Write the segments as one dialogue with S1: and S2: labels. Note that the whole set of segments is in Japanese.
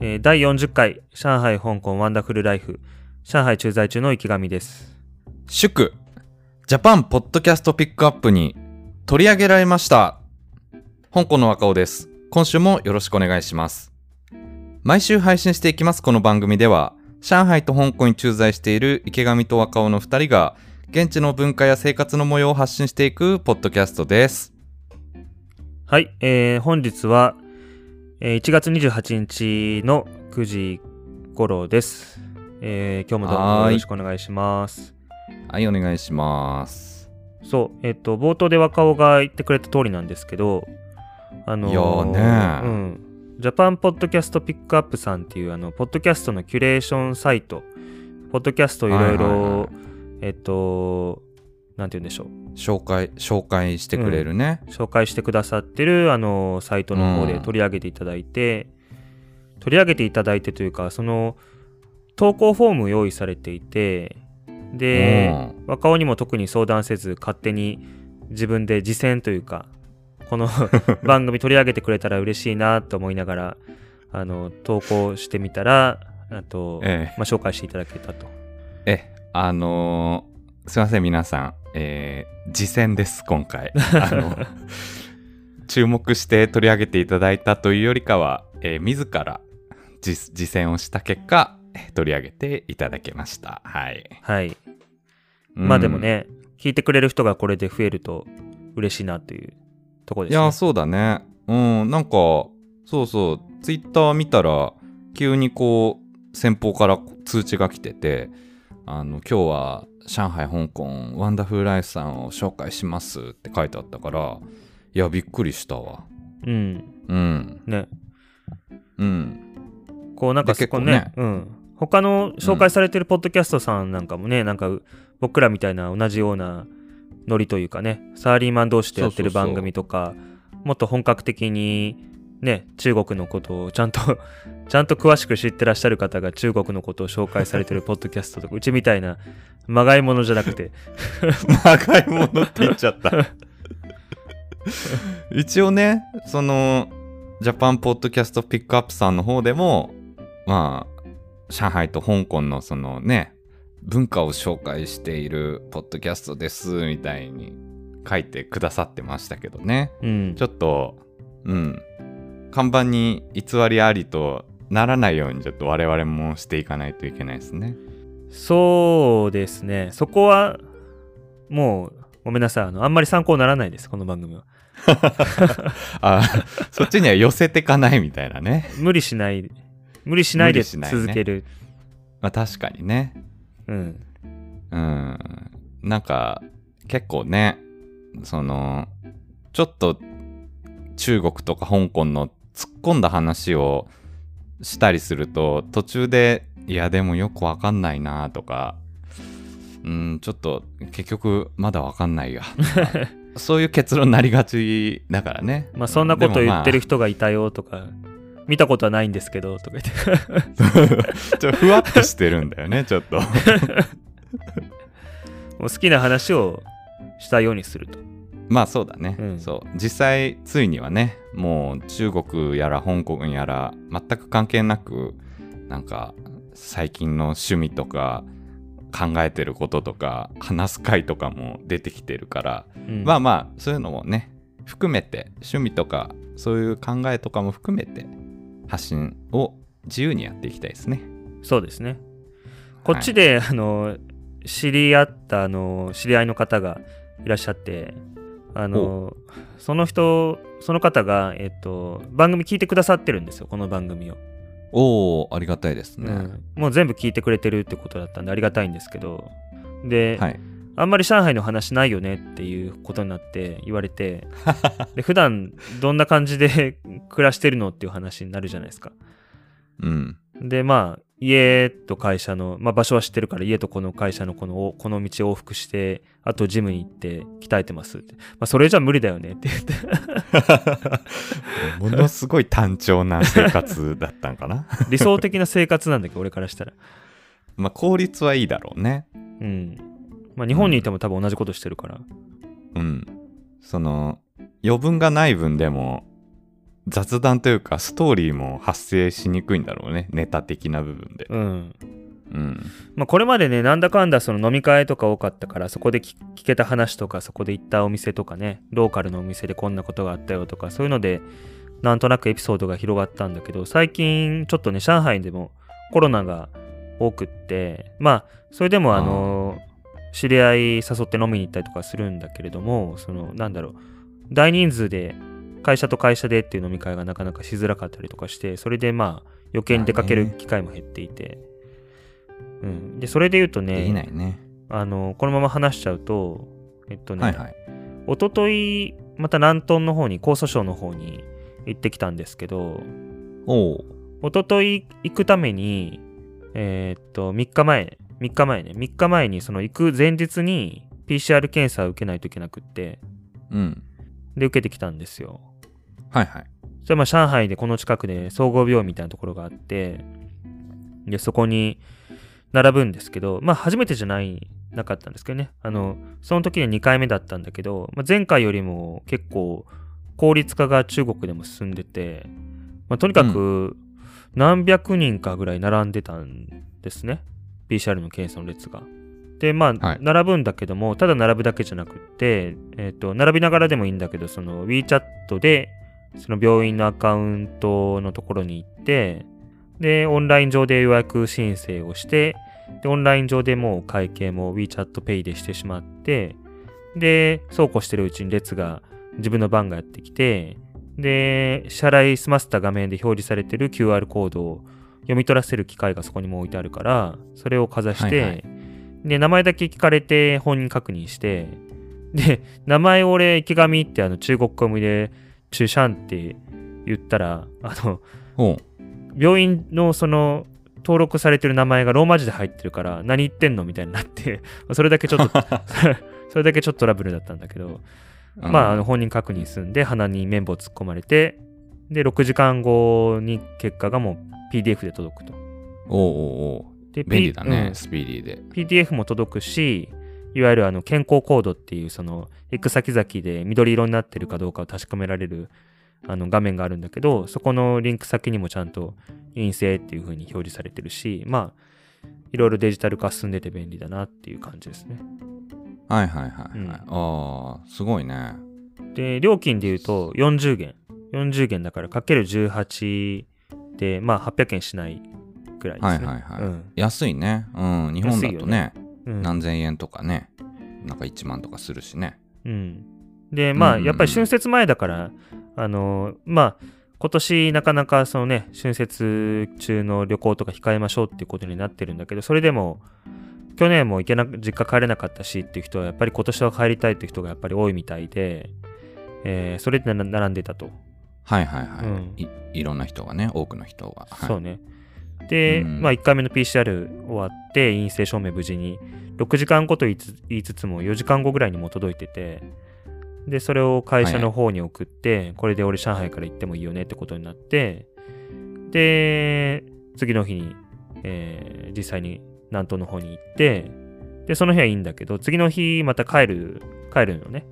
S1: えー第40回上海香港ワンダフルライフ。上海駐在中の池上です。
S2: 祝ジャパンポッドキャストピックアップに取り上げられました。香港の若尾です。今週もよろしくお願いします。毎週配信していきますこの番組では上海と香港に駐在している池上と若尾の2人が現地の文化や生活の模様を発信していくポッドキャストです。
S1: はい、えー本日は、えー1月28日の9時頃です、えー今日もどうもよろしくお願いします。
S2: はいお願いします。
S1: そうえっ、と冒頭で若尾が言ってくれた通りなんですけどあの
S2: いやーね
S1: うん。ジャパンポッドキャストピックアップさんっていうあのポッドキャストのキュレーションサイトポッドキャストいろいろ
S2: はい。
S1: えっとなんて言うんでしょう
S2: 紹介紹介してくれるね、
S1: 紹介してくださってるあのサイトの方で
S2: うん。
S1: 取り上げていただいて、取り上げていただいてというかその投稿フォーム用意されていてで、若尾にも特に相談せず勝手に自分で実践というかこの 番組取り上げてくれたら嬉しいなと思いながらあの投稿してみたらあと、
S2: ええ。
S1: まあ、紹介していただけたと。
S2: えあのーすいません皆さんえー、次戦です今回。あの注目して取り上げていただいたというよりかは、えー自ら実実践をした結果えー取り上げていただけました。はい、
S1: はい、
S2: うん
S1: まあでもね聞いてくれる人がこれで増えると嬉しいなというところですね。
S2: いやそうだね。うんなんかそうそう。ツイッター見たら急にこう先方から通知が来ててあの今日は上海香港ワンダフルライフさんを紹介しますって書いてあったからいやびっくりしたわ。
S1: うん。
S2: うん。
S1: ね。
S2: うん。
S1: こうなんか
S2: で
S1: そこね
S2: 結構
S1: うん、他の紹介されてるポッドキャストさんなんかもね、なんか僕らみたいな同じようなノリというかねサラリーマン同士でやってる番組とかもっと本格的にね中国のことをちゃんと ちゃんと詳しく知ってらっしゃる方が中国のことを紹介されてるポッドキャストとかうちみたいなまがいものじゃなくて。
S2: まがいものって言っちゃった。一応ねそのジャパンポッドキャストピックアップさんの方でもまあ上海と香港のそのね文化を紹介しているポッドキャストですみたいに書いてくださってましたけどね。
S1: うん。
S2: ちょっとうん。看板に偽りありとならないようにちょっと我々もしていかないといけないですね
S1: そうですね。そこはもうごめんなさい。あのあんまり参考にならないです。この番組は。
S2: あそっちには寄せてかないみたいなね。
S1: 無理しない。無理しないで続ける、
S2: まあ確かにね。
S1: うん。
S2: うん。なんか結構ねそのちょっと中国とか香港の突っ込んだ話をしたりすると途中でいやでもよくわかんないなとか。うんちょっと結局まだわかんないやとかそういう結論になりがちだからね。
S1: まあそんなこと言ってる人がいたよとか、見たことはないんですけどとか言って。
S2: ちょっとふわっとしてるんだよねちょっと。
S1: もう好きな話をしたようにすると。
S2: まあそうだね、
S1: うん。
S2: そう。実際ついにはねもう中国やら香港やら全く関係なくなんか最近の趣味とか考えてることとか話す回とかも出てきてるから、
S1: うん。
S2: まあまあそういうのもね含めて趣味とかそういう考えとかも含めて発信を自由にやっていきたいですね。
S1: そうですね。こっちで、あの知り合ったあの知り合いの方がいらっしゃってあのその人その方が、えっと、番組聞いてくださってるんですよこの番組を、
S2: おおありがたいですね、
S1: うん。もう全部聞いてくれてるってことだったんでありがたいんですけど。で、
S2: はい。
S1: あんまり上海の話ないよねっていうことになって言われて。で普段どんな感じで 暮らしてるのっていう話になるじゃないですか。
S2: うん
S1: でまあ家と会社の、まあ、場所は知ってるから家とこの会社のこのこの道を往復してあとジムに行って鍛えてます。って、まあ、それじゃ無理だよね。って言って。
S2: ものすごい単調な生活だったんかな。
S1: 理想的な生活なんだけど俺からしたら。
S2: まあ効率はいいだろうね。
S1: うん。まあ日本にいても多分同じことしてるから。
S2: うん。その余分がない分でも雑談というかストーリーも発生しにくいんだろうね。ネタ的な部分で。
S1: うん。
S2: うん。
S1: まあ、これまでね、なんだかんだその飲み会とか多かったから、そこで聞聞けた話とか、そこで行ったお店とかね、ローカルのお店でこんなことがあったよとか、そういうので、なんとなくエピソードが広がったんだけど、最近ちょっとね、上海でもコロナが多くって、まあ、それでもあの、知り合い誘って飲みに行ったりとかするんだけれども、その、なんだろう、大人数で、会社と会社でっていう飲み会がなかなかしづらかったりとかして、それでまあ、余計に出かける機会も減っていて、うん。で、それで言うとね、
S2: できないね。
S1: あの、このまま話しちゃうと、えっとね、
S2: はいはい。
S1: 一昨日また南東の方に、江蘇省の方に行ってきたんですけど、
S2: おお
S1: 一昨日行くために、えーっと、3日前、3日前ね、3日前にその行く前日に PCR 検査を受けないといけなくって、
S2: うん。
S1: で、受けてきたんですよ。
S2: はいはい
S1: それまあ上海でこの近くで総合病院みたいなところがあって、で、そこに並ぶんですけど、まあ初めてじゃない、なかったんですけどね。あの、その時は2回目だったんだけど、まあ、前回よりも結構効率化が中国でも進んでて、まあ、とにかく何百人かぐらい並んでたんですね。PCR の検査の列が。で、まあ、
S2: はい
S1: 並ぶんだけども、ただ並ぶだけじゃなくって、えっ、と、並びながらでもいいんだけど、その WeChat で、その病院のアカウントのところに行って、で、オンライン上で予約申請をして、で、オンライン上でもう会計も WeChatPay でしてしまって、で、そうこうしてるうちに列が自分の番がやってきて、で、支払い済ませた画面で表示されてる QR コードを読み取らせる機械がそこにも置いてあるから、それをかざして、
S2: はいはい。
S1: で、名前だけ聞かれて本人確認して、で、名前俺池上ってあの中国語でチュシャンって言ったら、あの、病院のその登録されてる名前がローマ字で入ってるから何言ってんのみたいになって、それだけちょっと、それだけちょっとトラブルだったんだけど、
S2: うん
S1: まあ、あの本人確認済んで鼻に綿棒突っ込まれて、で、6時間後に結果がもう PDF で届くと。
S2: おうおうおう。
S1: で、
S2: 便利だね、
S1: うん。
S2: スピーディーで。
S1: PDF も届くし、いわゆるあの健康コードっていうその行く先々で緑色になってるかどうかを確かめられるあの画面があるんだけど、そこのリンク先にもちゃんと陰性っていう風に表示されてるし、まあ、いろいろデジタル化進んでて便利だなっていう感じですね。
S2: はいはいはいはい、
S1: うん。
S2: ああすごいね。
S1: で、料金で言うと40元。40元だからかける18で、まあ800円しないくらいですね。
S2: はいはいはい。
S1: うん。
S2: 安いね。うん日本だとね。
S1: うん
S2: 何千円とかね。なんか1万とかするしね。
S1: うん。で、まあ、
S2: うん。うんうん
S1: やっぱり春節前だから、あの、まあ、今年なかなかそのね、春節中の旅行とか控えましょうっていうことになってるんだけど、それでも、去年も行けな実家帰れなかったしっていう人は、やっぱり今年は帰りたいっていう人がやっぱり多いみたいで、えーそれでな並んでたと。
S2: はいはいはい、
S1: うん。
S2: いいろんな人がね多くの人が、はい、
S1: そうね。で、
S2: うん。
S1: まあ1回目の PCR 終わって陰性証明無事に6時間後と言いつ言いつつも4時間後ぐらいにもう届いてて、で、それを会社の方に送って、これで俺上海から行ってもいいよねってことになって、で、次の日に、えー実際に南東の方に行って、で、その日はいいんだけど、次の日また帰る、帰るのね。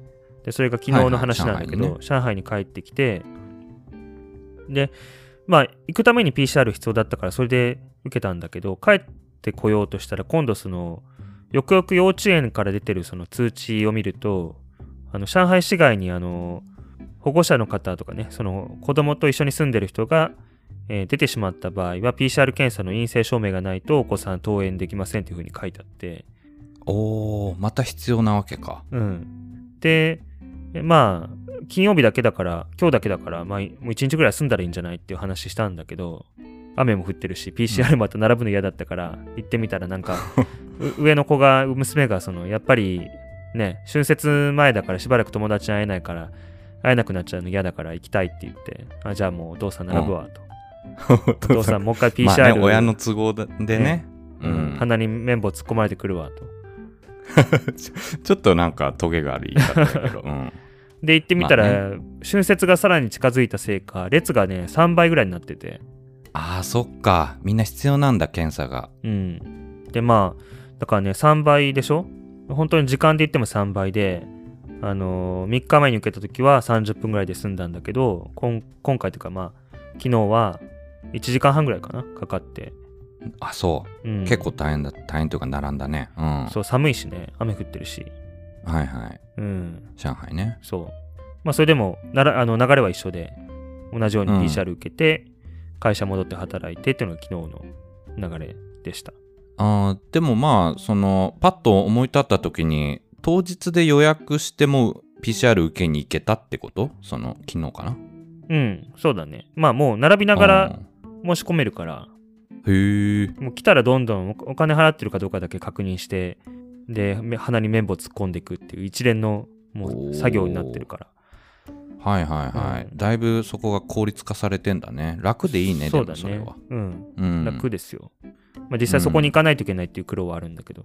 S1: で、それが昨日の話なんだけど、
S2: はいはい
S1: 上海に帰ってきて、で、まあ、行くために PCR 必要だったから、それで受けたんだけど、帰ってこようとしたら、今度その、よくよく幼稚園から出てるその通知を見ると、あの、上海市外にあの、保護者の方とかね、その子供と一緒に住んでる人が、えー出てしまった場合は PCR 検査の陰性証明がないとお子さん登園できませんっていうふうに書いてあって、
S2: おーまた必要なわけか
S1: うん。で、えまあ、金曜日だけだから、今日だけだから、まあ、もう一日ぐらい住んだらいいんじゃないっていう話したんだけど、雨も降ってるし、PCR また並ぶの嫌だったから、行ってみたらなんか、う上の子が、娘が、その、やっぱり、ね、春節前だからしばらく友達に会えないから、会えなくなっちゃうの嫌だから行きたいって言って、あ、じゃあもうお父さん並ぶわと。お父さん。もう一回 PCR、
S2: まあね親の都合でね。う
S1: うん。
S2: ん、
S1: 鼻に綿棒突っ込まれてくるわと。
S2: ちょっとなんかトゲがある言い方だけど、うん、
S1: で、行ってみたら、
S2: ま
S1: 春節がさらに近づいたせいか、列がね、3倍ぐらいになってて。
S2: ああそっか。みんな必要なんだ検査が。
S1: うん。で、まあ、だからね、3倍でしょ？本当に時間で言っても3倍で、あの3日前に受けた時は30分ぐらいで済んだんだけど今今回というかまあ昨日は1時間半ぐらいかなかかって、
S2: あそう、
S1: うん。
S2: 結構大変だ大変というか並んだね。うん。
S1: そう寒いしね雨降ってるし
S2: はいはい。
S1: うん。
S2: 上海ね。
S1: そう。まあそれでもならあの流れは一緒で同じように
S2: うん。
S1: PCR 受けて、会社戻って働いてっていうのが昨日の流れでした。
S2: あーでもまあそのパッと思い立った時に当日で予約しても PCR 受けに行けたってこと？その昨日かな？
S1: うんそうだね。まあもう並びながら申し込めるから。
S2: うんへえ
S1: もう来たらどんどんおお金払ってるかどうかだけ確認してでめ鼻に綿棒突っ込んでいくっていう一連のもう作業になってるから。
S2: はいはいはい、
S1: うん。
S2: だいぶそこが効率化されてんだね。楽でいいね
S1: そうだね。
S2: それは、
S1: うん。
S2: うん、
S1: 楽ですよ、まあ、実際そこに行かないといけないっていう苦労はあるんだけど、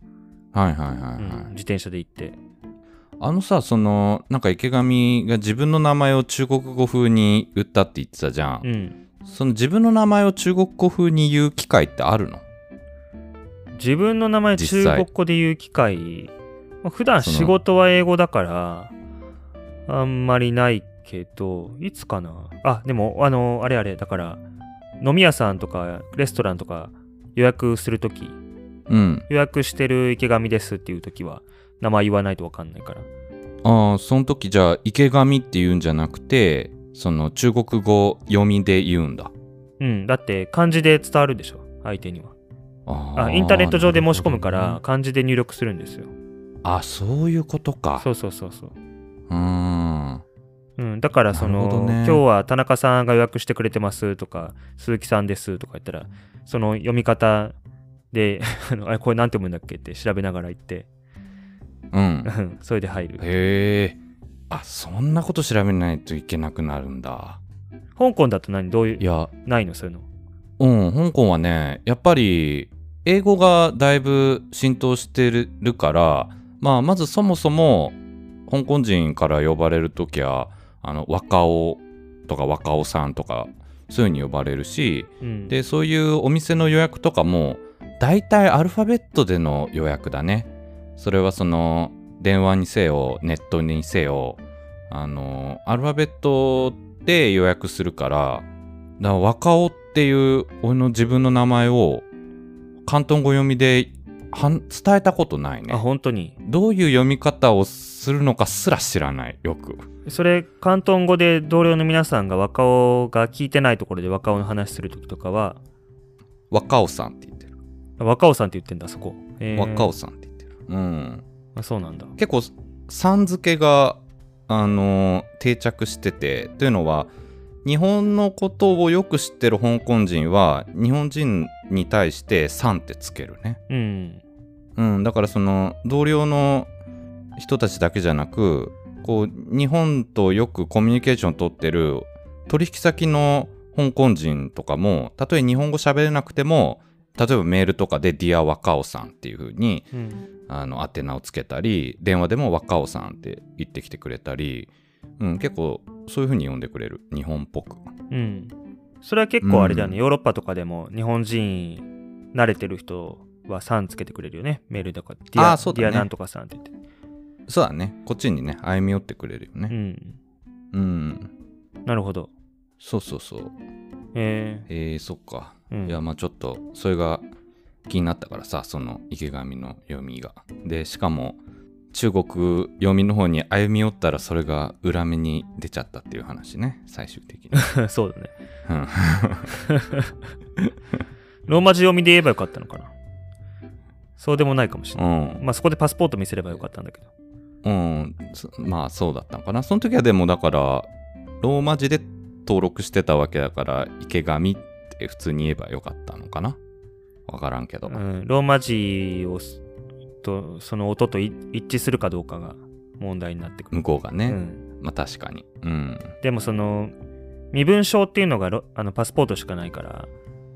S2: はいはいはいはい、
S1: うん。自転車で行って。
S2: あのさそのなんか池上が自分の名前を中国語風に言ったって言ってたじゃん、
S1: うん。
S2: その自分の名前を中国語風に言う機会ってあるの？
S1: 自分の名前中国語で言う機会。まあ普段仕事は英語だからあんまりないけどいつかな。あでもあのあれあれだから飲み屋さんとかレストランとか予約するとき
S2: うん。
S1: 予約してる池上ですっていうときは名前言わないとわかんないから。
S2: ああその時じゃあ池上って言うんじゃなくてその中国語読みで言うんだ。
S1: うんだって漢字で伝わるでしょ相手には
S2: あ
S1: インターネット上で申し込むから漢字で入力するんですよ。
S2: あそういうことか。
S1: そうそうそうそう。
S2: うーん。
S1: うん、だからその、
S2: ね。
S1: 今日は田中さんが予約してくれてますとか鈴木さんですとか言ったらその読み方で あのあれこれ何て読むんだっけって調べながら行って。
S2: うん。
S1: うんそれで入る。
S2: へえあそんなこと調べないといけなくなるんだ。
S1: 香港だと何？どういう？
S2: いや。
S1: ないの？そういうの。
S2: うん香港はねやっぱり英語がだいぶ浸透してるからまあまずそもそも香港人から呼ばれる時はあの若尾とか若尾さんとかそういう風に呼ばれるし
S1: うん。
S2: でそういうお店の予約とかも大体アルファベットでの予約だね。それはその電話にせよネットにせよあのアルファベットで予約するからだから若尾っていう俺の自分の名前を広東語読みで伝えたことない
S1: あ
S2: ね。
S1: 本当に。
S2: どういう読み方をするのかすら知らないよく。
S1: それ広東語で同僚の皆さんが若尾が聞いてないところで若尾の話する時とかは
S2: 若尾さんって言ってる。
S1: あ若尾さんって言ってんだそこ、えー。
S2: 若尾さんって言ってる。うん。
S1: あそうなんだ。
S2: 結構さん付けがあの定着しててというのは日本のことをよく知ってる香港人は日本人に対して「さん」ってつけるね、
S1: うん。
S2: うん、だからその同僚の人たちだけじゃなくこう日本とよくコミュニケーション取ってる取引先の香港人とかもたとえ日本語喋れなくても例えばメールとかで「ディア若尾さん」っていう風に
S1: うん。
S2: あの宛名をつけたり電話でも若尾さんって言ってきてくれたり、うん、結構そういう風に呼んでくれる日本っぽく
S1: うん。それは結構あれだよね、
S2: うん
S1: ヨーロッパとかでも日本人慣れてる人はさんつけてくれるよね。メールとか。ディア
S2: あーそうだね
S1: ディアなんとかさんって言って。
S2: そうだねこっちにね歩み寄ってくれるよね
S1: うん。
S2: うん、
S1: なるほど。
S2: そうそうそう
S1: え
S2: えー、そっか、
S1: ー、うん。
S2: いやまあちょっとそれが気になったからさその池上の読みがでしかも中国読みの方に歩み寄ったらそれが裏目に出ちゃったっていう話ね最終的に、
S1: そうだね。
S2: うん
S1: ローマ字読みで言えばよかったのかな。そうでもないかもしれない。
S2: うん
S1: まあそこでパスポート見せればよかったんだけど。
S2: うん、そまあそうだったのかな。その時はでもだから、ローマ字で登録してたわけだから、池上って普通に言えばよかったのかな。わからんけど。
S1: うん、ローマ字をすとその音とい一致するかどうかが問題になってくる。
S2: 向こうがね。
S1: うん、
S2: まあ確かに。うん。
S1: でもその身分証っていうのがロあのパスポートしかないから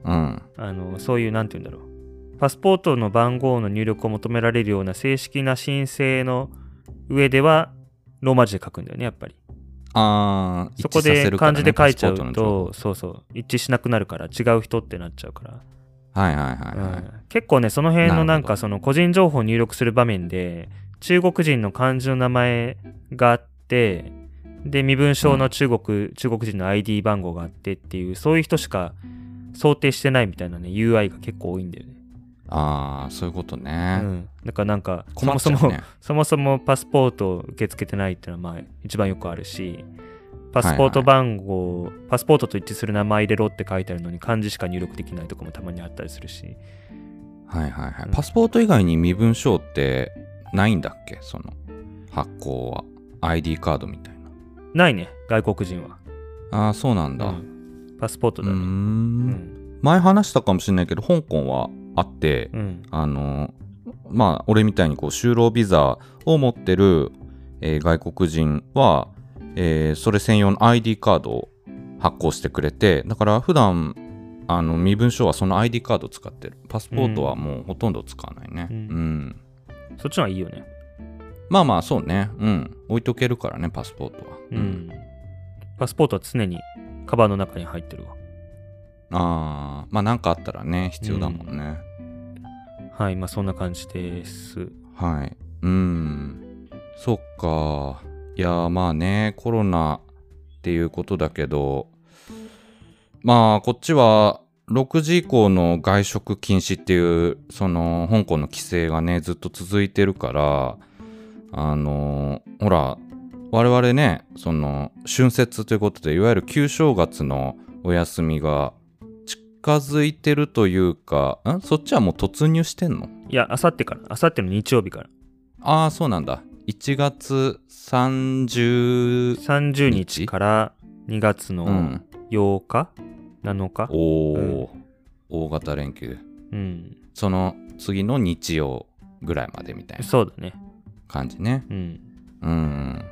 S2: うん。
S1: あのそういうなんて言うんだろうパスポートの番号の入力を求められるような正式な申請の上ではローマ字で書くんだよねやっぱり
S2: あー
S1: そこで漢
S2: ね
S1: 字で書いちゃうとそうそう一致しなくなるから違う人ってなっちゃうから、
S2: はいはいはいはい。
S1: うん。結構ねその辺のなんかその個人情報を入力する場面で中国人の漢字の名前があってで身分証の中国、中国人の ID 番号があってっていうそういう人しか想定してないみたいなね UI が結構多いんだよね。
S2: ああそういうこと
S1: う
S2: ね、
S1: ん、だからなんかそ
S2: 困
S1: もそも、そもそもパスポートを受け付けてないっていうのはまあ一番よくあるしパスポート番号、パスポートと一致する名前入れろって書いてあるのに漢字しか入力できないとかもたまにあったりするし。
S2: はいはいはい。
S1: うん
S2: パスポート以外に身分証ってないんだっけ？その発行は。ID カードみたい
S1: な。いね。外国人は、
S2: なああそうなんだ、
S1: うん。パスポートだね。うん。ん。
S2: 前話したかもしれないけど香港はあって、
S1: うん。
S2: あのまあ俺みたいにこう就労ビザを持ってる、えー外国人は、えーそれ専用の ID カードを発行してくれてだから普段あの身分証はその ID カードを使ってる。パスポートはもうほとんど使わないね。
S1: う
S2: うん。ん、
S1: そっちの方がいいよね。
S2: まあまあそうね。うん。置いとけるからねパスポートは。
S1: うん、パスポートは常にカバンの中に入ってるわ。
S2: ああまあなんかあったらね必要だもんね、
S1: はいまあそんな感じです。
S2: はい。うん。そっか。いや、まあね、コロナっていうことだけど、まあ、こっちは6時以降の外食禁止っていう、その、香港の規制がね、ずっと続いてるから、あの、ほら、我々ね、その、春節ということで、いわゆる旧正月のお休みが近づいてるというか、ん？そっちはもう突入してんの？
S1: いやあさってから。あさっての日曜日から。
S2: ああ、そうなんだ。1月30
S1: 30日？から2月の
S2: うん。
S1: 8日、7日？
S2: おお、大型連休。
S1: うん
S2: その次の日曜ぐらいまでみたいな
S1: そうだね
S2: 感じね。
S1: うん
S2: うん。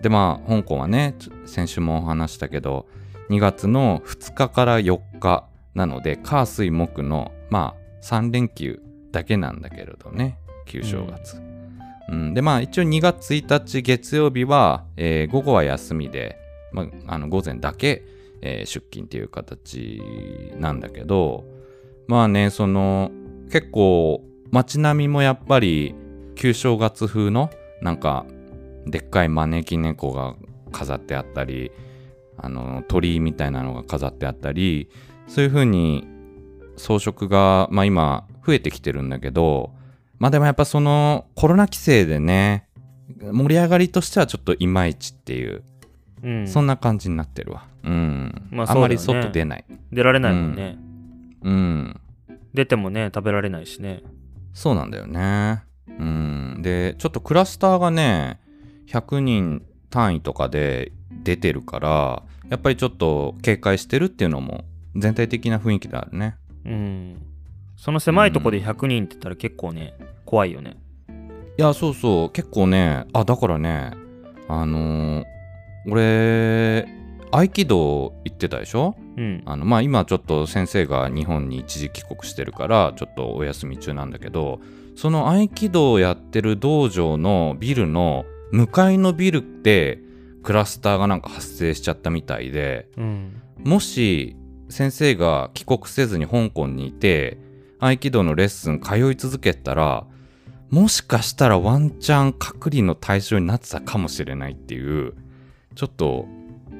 S2: で、まあ、香港はね、つ先週も話したけど、2月の2日から4日なので、火水木の、まあ、3連休だけなんだけれどね、旧正月。うん。で、まあ、一応2月1日月曜日は、えー午後は休みで、まあ、あの午前だけ、えー出勤っていう形なんだけど、まあね、その、結構、街並みもやっぱり、旧正月風の、なんか、でっかい招き猫が飾ってあったり、あの、鳥居みたいなのが飾ってあったり、そういう風に装飾が、まあ今、増えてきてるんだけど、まあでもやっぱそのコロナ規制でね、盛り上がりとしてはちょっといまいちっていう、
S1: うん
S2: そんな感じになってるわ。うん。
S1: まあ
S2: あんまり外出ない。
S1: 出られないもんね、
S2: うん。
S1: 出てもね食べられないしね
S2: そうなんだよね。うん。で、ちょっとクラスターがね、100人単位とかで出てるから、やっぱりちょっと警戒してるっていうのも全体的な雰囲気であるね。
S1: うんその狭いとこで100人って言ったら結構ね怖いよね。
S2: いや、そうそう、結構ね、あ、だからね、あのー俺、合気道行ってたでしょ？
S1: うん。
S2: あのまあ今ちょっと先生が日本に一時帰国してるからちょっとお休み中なんだけどその合気道をやってる道場のビルの向かいのビルってクラスターがなんか発生しちゃったみたいで
S1: うん。
S2: もし先生が帰国せずに香港にいて合気道のレッスン通い続けたらもしかしたらワンチャン隔離の対象になってたかもしれないっていうちょっと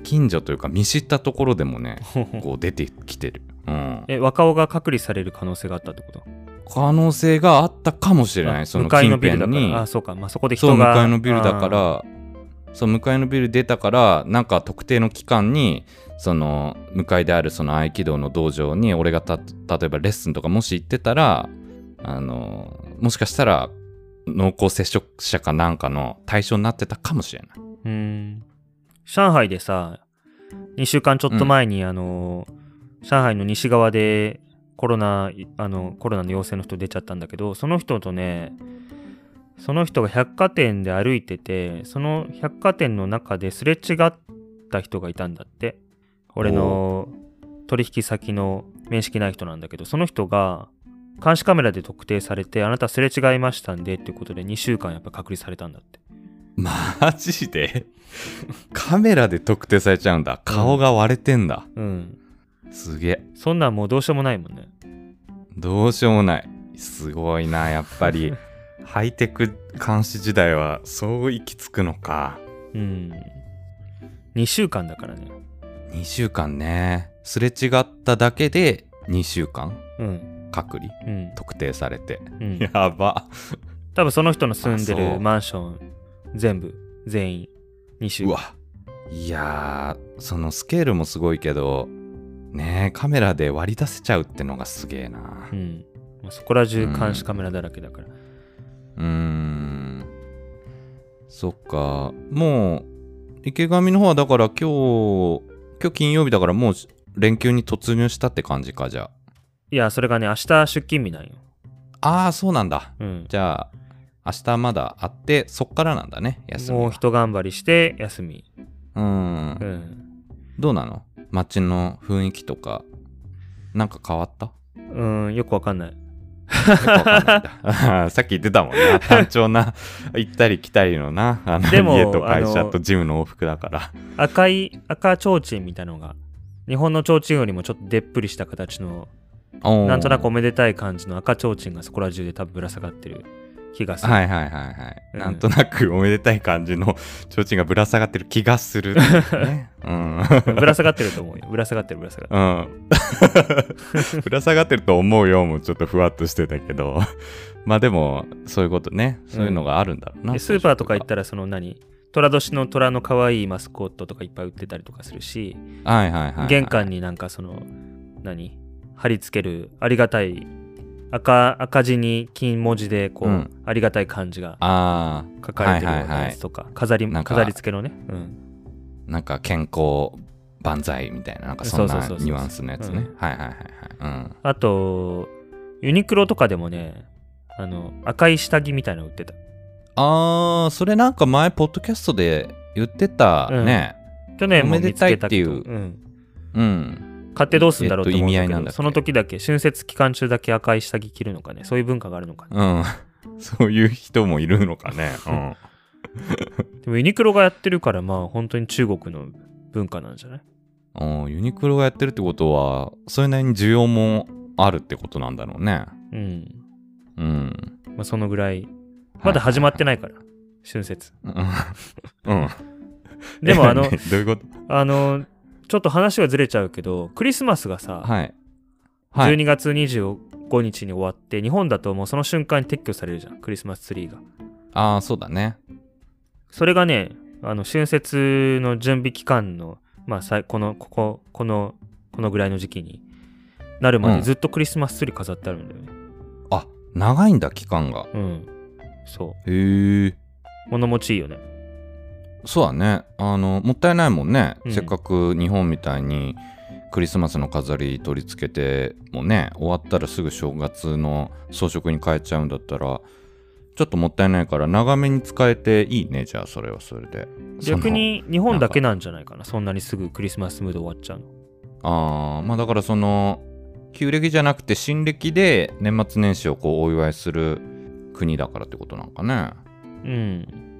S2: 近所というか見知ったところでもね こう出てきてる、うん、
S1: え若尾が隔離される可能性があったってこと？
S2: 可能性があったかもしれな
S1: あ
S2: いその近辺に。
S1: あそうか。まあそこで人が。
S2: かいのビルだか
S1: あ
S2: らそう向かいのビル出たからなんか特定の期間にその向かいであるその合気道の道場に俺がた例えばレッスンとかもし行ってたらあのもしかしたら濃厚接触者かなんかの対象になってたかもしれない。
S1: ーうん。上海でさ2週間ちょっと前に、あの上海の西側でコロナあのコロナの陽性の人出ちゃったんだけどその人とねその人が百貨店で歩いててその百貨店の中ですれ違った人がいたんだって俺の取引先の面識ない人なんだけどその人が監視カメラで特定されてあなたすれ違いましたんでっていうことで2週間やっぱ隔離されたんだって。
S2: マジで？カメラで特定されちゃうんだ。顔が割れてんだ、
S1: うん。
S2: すげえ。
S1: そんなんもうどうしようもないもんね。
S2: どうしようもない。すごいなやっぱり。ハイテク監視時代はそう行き着くのか。
S1: うん。2週間だからね。
S2: 2週間ね。すれ違っただけで2週間？
S1: うん。
S2: 隔離？
S1: うん。
S2: 特定されて。
S1: うん、
S2: やば。
S1: 多分その人の住んでるマンション全部、全員、2週間。
S2: うわ。いやー、そのスケールもすごいけど、ねえ、カメラで割り出せちゃうってのがすげえな
S1: う。ん。そこら中監視カメラだらけだから。
S2: うーん。そっか。もう、池上の方はだから今日、今日金曜日だからもう連休に突入したって感じか、じゃ
S1: いや、それがね、明日出勤日なんよ。
S2: あ。ああ、そうなんだ。
S1: うん。
S2: じゃあ、明日まだあって、そっからなんだね、休みは。
S1: もう一頑張りして休み。
S2: うん
S1: う。ん。
S2: どうなの？街の雰囲気とか、なんか変わった？
S1: うん、よくわかんない。
S2: さっき言ってたもんな。単調な、行ったり来たりのな。あの
S1: でも
S2: 家と会社とジムの往復だから。
S1: 赤い、赤提灯みたいなのが、日本の提灯よりもちょっとでっぷりした形の、なんとなくおめでたい感じの赤提灯がそこら中で多分ぶら下がってる気がする。
S2: はいはいはいはい。
S1: うん
S2: なんとなくおめでたい感じの 提灯がぶら下がってる気がする、ね。うん。
S1: ぶら下がってると思うよ。ぶら下がってるぶら下がって
S2: うん。ぶら下がってると思うよもちょっとふわっとしてたけど。まあでも、そういうことね。そういうのがあるんだろう
S1: る。
S2: な。
S1: でスーパーとか行った
S2: ら。
S1: らその何？虎年の虎の可愛いマスコットとかいっぱい売ってたりとかするし、
S2: はいはいはいはい。
S1: 玄関になんかその何？貼り付けるありがたい赤赤字に金文字でこう、
S2: うん。
S1: ありがたい漢字が
S2: あ
S1: 書かれてるやつとか、飾り
S2: なんか
S1: 飾り付けのね、うん、
S2: あ、なんか健康万歳みたいな、なんかそんなニュアンスのやつね。
S1: うん。
S2: はいはいはいはい。うん。
S1: あとユニクロとかでもねあの赤い下着みたいなの売ってた。
S2: あー、それなんか前、ポッドキャストで言ってたね。
S1: 去年も見つけた
S2: っていう。
S1: うん、
S2: うん。
S1: 買ってどうすんだろうと思うんだけど、
S2: えっと意味合いなんだっけ？
S1: その時だけ春節期間中だけ赤い下着着るのかねそういう文化があるのかね
S2: うん。そういう人もいるのかね。うん。
S1: でもユニクロがやってるからまあ本当に中国の文化なんじゃない？
S2: うんユニクロがやってるってことは、それなりに需要もあるってことなんだろうね。
S1: うん
S2: うん。
S1: まあそのぐらいまだ始まってないから、春節
S2: うん。うん。
S1: でもあの
S2: え どういうこと？
S1: あのちょっと話はずれちゃうけどクリスマスがさ、
S2: はい。はい。
S1: 12月25日に終わって日本だともうその瞬間に撤去されるじゃんクリスマスツリーが
S2: ああ、そうだね。
S1: それがねあの春節の準備期間のまあこのこここのこのぐらいの時期になるま
S2: うん
S1: でずっとクリスマスツリー飾ってあるんだよね
S2: あ、長いんだ、期間が。
S1: うん、そ
S2: へえ。
S1: う物持ちいいよね
S2: そうだね。あの、もったいないもんね。
S1: うん
S2: せっかく日本みたいにクリスマスの飾り取り付けてもね、終わったらすぐ正月の装飾に変えちゃうんだったら、ちょっともったいないから長めに使えていいね、じゃあそれはそれで。
S1: 逆に日本だけなんじゃないかな？そんなにすぐクリスマスムード終わっちゃうの。
S2: ああ、まあだからその、旧暦じゃなくて新暦で年末年始をこうお祝いする国だからってことなんかね。
S1: うん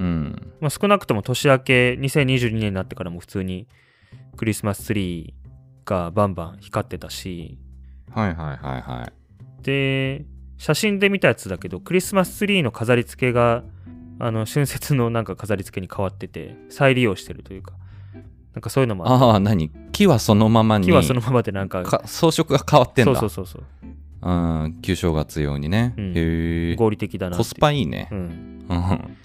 S2: うん。
S1: まあ、少なくとも年明け2022年になってからも普通にクリスマスツリーがバンバン光ってたし
S2: はいはいはいはい。
S1: で写真で見たやつだけどクリスマスツリーの飾り付けがあの春節のなんか飾り付けに変わってて再利用してるというかなんかそういうのもあっ
S2: ああ、何？木はそのままに。
S1: た木はそのままでなんか
S2: か装飾が変わってんだ。
S1: そうそうそうそう
S2: うん、旧正月用にね。
S1: うん
S2: へえ。
S1: 合理的だな
S2: コスパいいね
S1: う。ん、
S2: うん。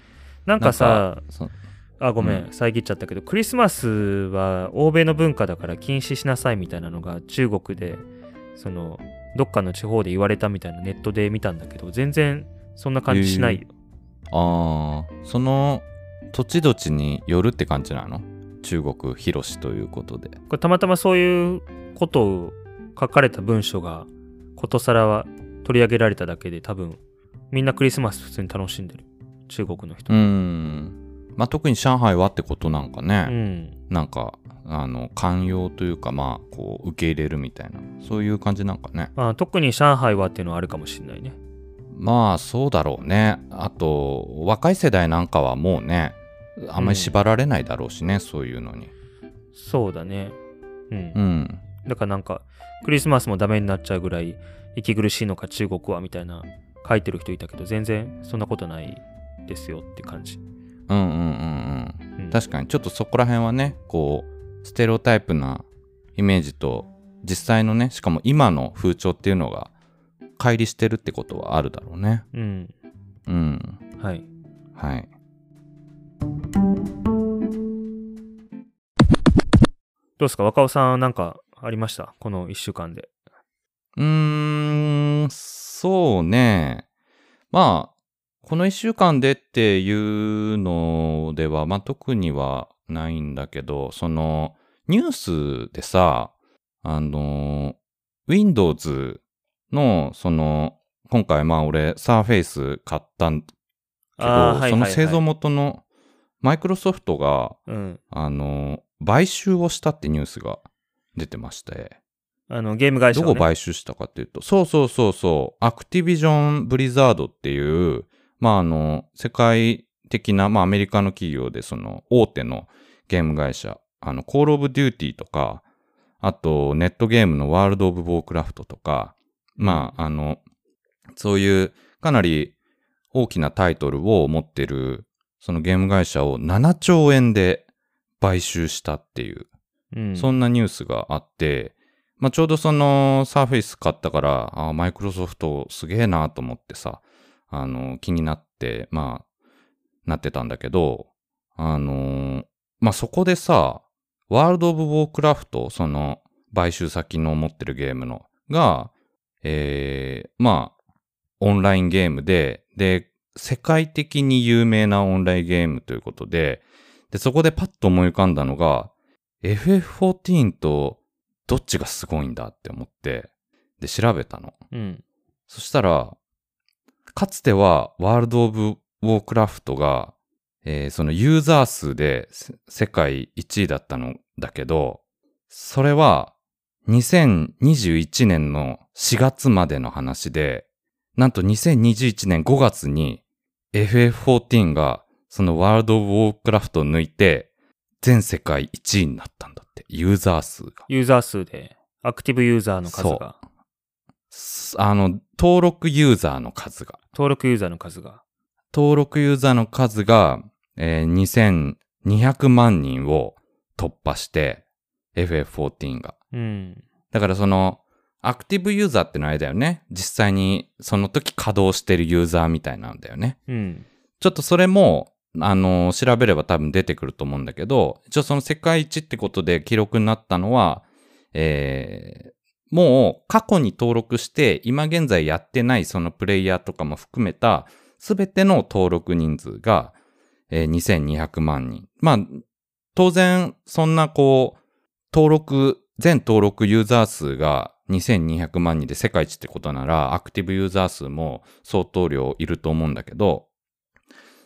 S1: なんかさ
S2: そ
S1: あごめん、
S2: う
S1: 遮っちゃったけどクリスマスは欧米の文化だから禁止しなさいみたいなのが中国でそのどっかの地方で言われたみたいなネットで見たんだけど全然そんな感じしないよ、
S2: ああ、その土地土地によるって感じなの？中国広しということで。
S1: これたまたまそういうことを書かれた文章がことさらは取り上げられただけで多分みんなクリスマス普通に楽しんでる中国の人
S2: うん。まあ、特に上海はってことなんか
S1: う
S2: ね。
S1: ん
S2: なんか、あの、寛容というか、まあ、こう、受け入れるみたいな、そういう感じなんかね。
S1: まあ、特に上海はっていうのはあるかもしれないね
S2: まあ、そうだろうね。あと、若い世代なんかはもうね、あんまり縛られないだろうしね、そういうのに。
S1: そうだねうん
S2: うん。
S1: だからなんかクリスマスもダメになっちゃうぐらい息苦しいのか中国はみたいな書いてる人いたけど、全然そんなことないですよって感じ。
S2: うんうんうんうん。
S1: うん、
S2: 確かにちょっとそこら辺はねこうステレオタイプなイメージと実際のねしかも今の風潮っていうのが乖離してるってことはあるだろうね
S1: うん。
S2: うん
S1: はい。
S2: はい
S1: どうですか？若尾さんなんかありました？この1週間で。
S2: うーんそうねまあこの1週間でっていうのでは、まあ、特にはないんだけどそのニュースでさあの Windows のその今回まあ俺 Surface 買ったんけど、
S1: あーはいはいはい
S2: その製造元のマイクロソフトが
S1: うん。
S2: あの買収をしたってニュースが出てまして
S1: あの、ゲーム会社を、ね。
S2: どこ買収したかっていうと、そうそうそうそう、アクティビジョン・ブリザードっていう、まああの、世界的な、まあアメリカの企業で、その大手のゲーム会社、あの、コール・オブ・デューティーとか、あと、ネットゲームのワールド・オブ・ウォークラフトとか、まああの、そういうかなり大きなタイトルを持ってる、そのゲーム会社を7兆円で買収したっていう、
S1: うん。
S2: そんなニュースがあって、まあ、ちょうどそのサーフェイス買ったから、あマイクロソフトすげえなと思ってさ、あの、気になって、まあ、なってたんだけど、あのまあ、そこでさ、ワールド・オブ・ウォークラフト、その、買収先の持ってるゲームの、が、えー、まあ、オンラインゲームで、で、世界的に有名なオンラインゲームということで、で、そこでパッと思い浮かんだのが、FF14 とどっちがすごいんだって思って、で、調べたの。
S1: うん。
S2: そしたら、かつてはワールド・オブ・ウォークラフトが、えーそのユーザー数でせ世界1位だったのだけど、それは2021年の4月までの話で、なんと2021年5月に FF14 がそのワールド・オブ・ウォークラフトを抜いて全世界1位になったんだって、ユーザー数が。
S1: ユーザー数で、アクティブユーザーの数が、
S2: すあの、登録ユーザーの数が。
S1: 登録ユーザーの数が。
S2: 登録ユーザーの数が、えー2200万人を突破して、FF14 が。
S1: うん。
S2: だからその、アクティブユーザーってのあれだよね。実際にその時稼働してるユーザーみたいなんだよね。
S1: うん。
S2: ちょっとそれも、あの、調べれば多分出てくると思うんだけど、一応その世界一ってことで記録になったのは、えーもう過去に登録して、今現在やってないそのプレイヤーとかも含めた、すべての登録人数が、えー2200万人。まあ、当然、そんなこう、登録、全登録ユーザー数が2200万人で世界一ってことなら、アクティブユーザー数も相当量いると思うんだけど、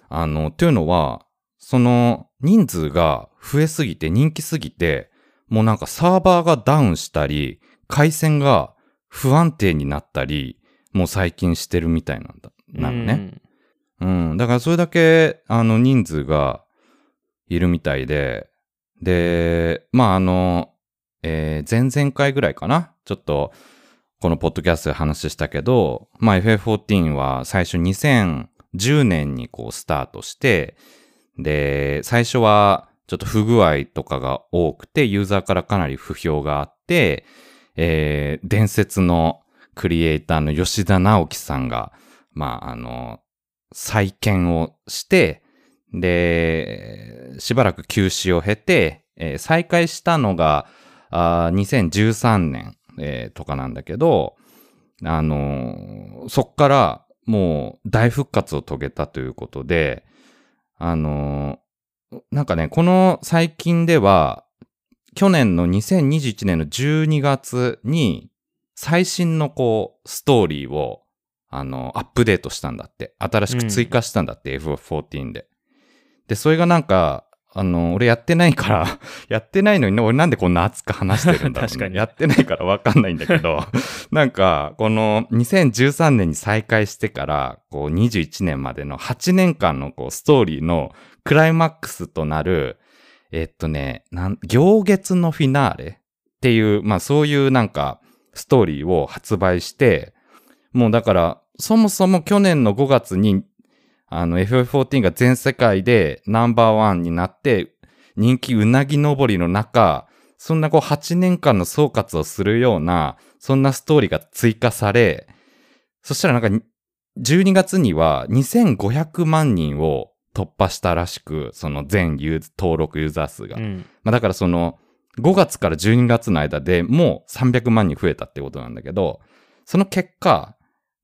S2: あの、というのは、その人数が増えすぎて人気すぎて、もうなんかサーバーがダウンしたり、回線が不安定になったり、もう最近してるみたいなんだ。なのね。うん。だからそれだけ、あの、人数がいるみたいで、で、まあ、あの、えー前々回ぐらいかな？ちょっと、このポッドキャストで話したけど、まあ、FF14 は最初2010年にこうスタートして、で、最初はちょっと不具合とかが多くて、ユーザーからかなり不評があって、えー伝説のクリエイターの吉田直樹さんが、まあ、あの、再建をして、で、しばらく休止を経て、えー再開したのが、あ2013年、えーとかなんだけど、あのーそっからもう大復活を遂げたということで、あのーなんかね、この最近では、去年の2021年の12月に、最新のこう、ストーリーを、あの、アップデートしたんだって。新しく追加したんだって、FF14 で。で、それがなんか、あの、俺やってないから、やってないのに、俺なんでこんな熱く話してるんだろう、ね、
S1: 確かに
S2: やってないからわかんないんだけど、なんか、この2013年に再開してから、こう21年までの8年間のこうストーリーのクライマックスとなる、えっとね、行月のフィナーレっていう、まあそういうなんかストーリーを発売して、もうだから、そもそも去年の5月に、あの、FF14 が全世界でナンバーワンになって、人気うなぎ登りの中、そんなこう8年間の総括をするような、そんなストーリーが追加され、そしたらなんか、12月には2500万人を突破したらしく、その全登録ユーザー数が。
S1: うん。
S2: まあ、だからその5月から12月の間でもう300万人増えたってことなんだけど、その結果、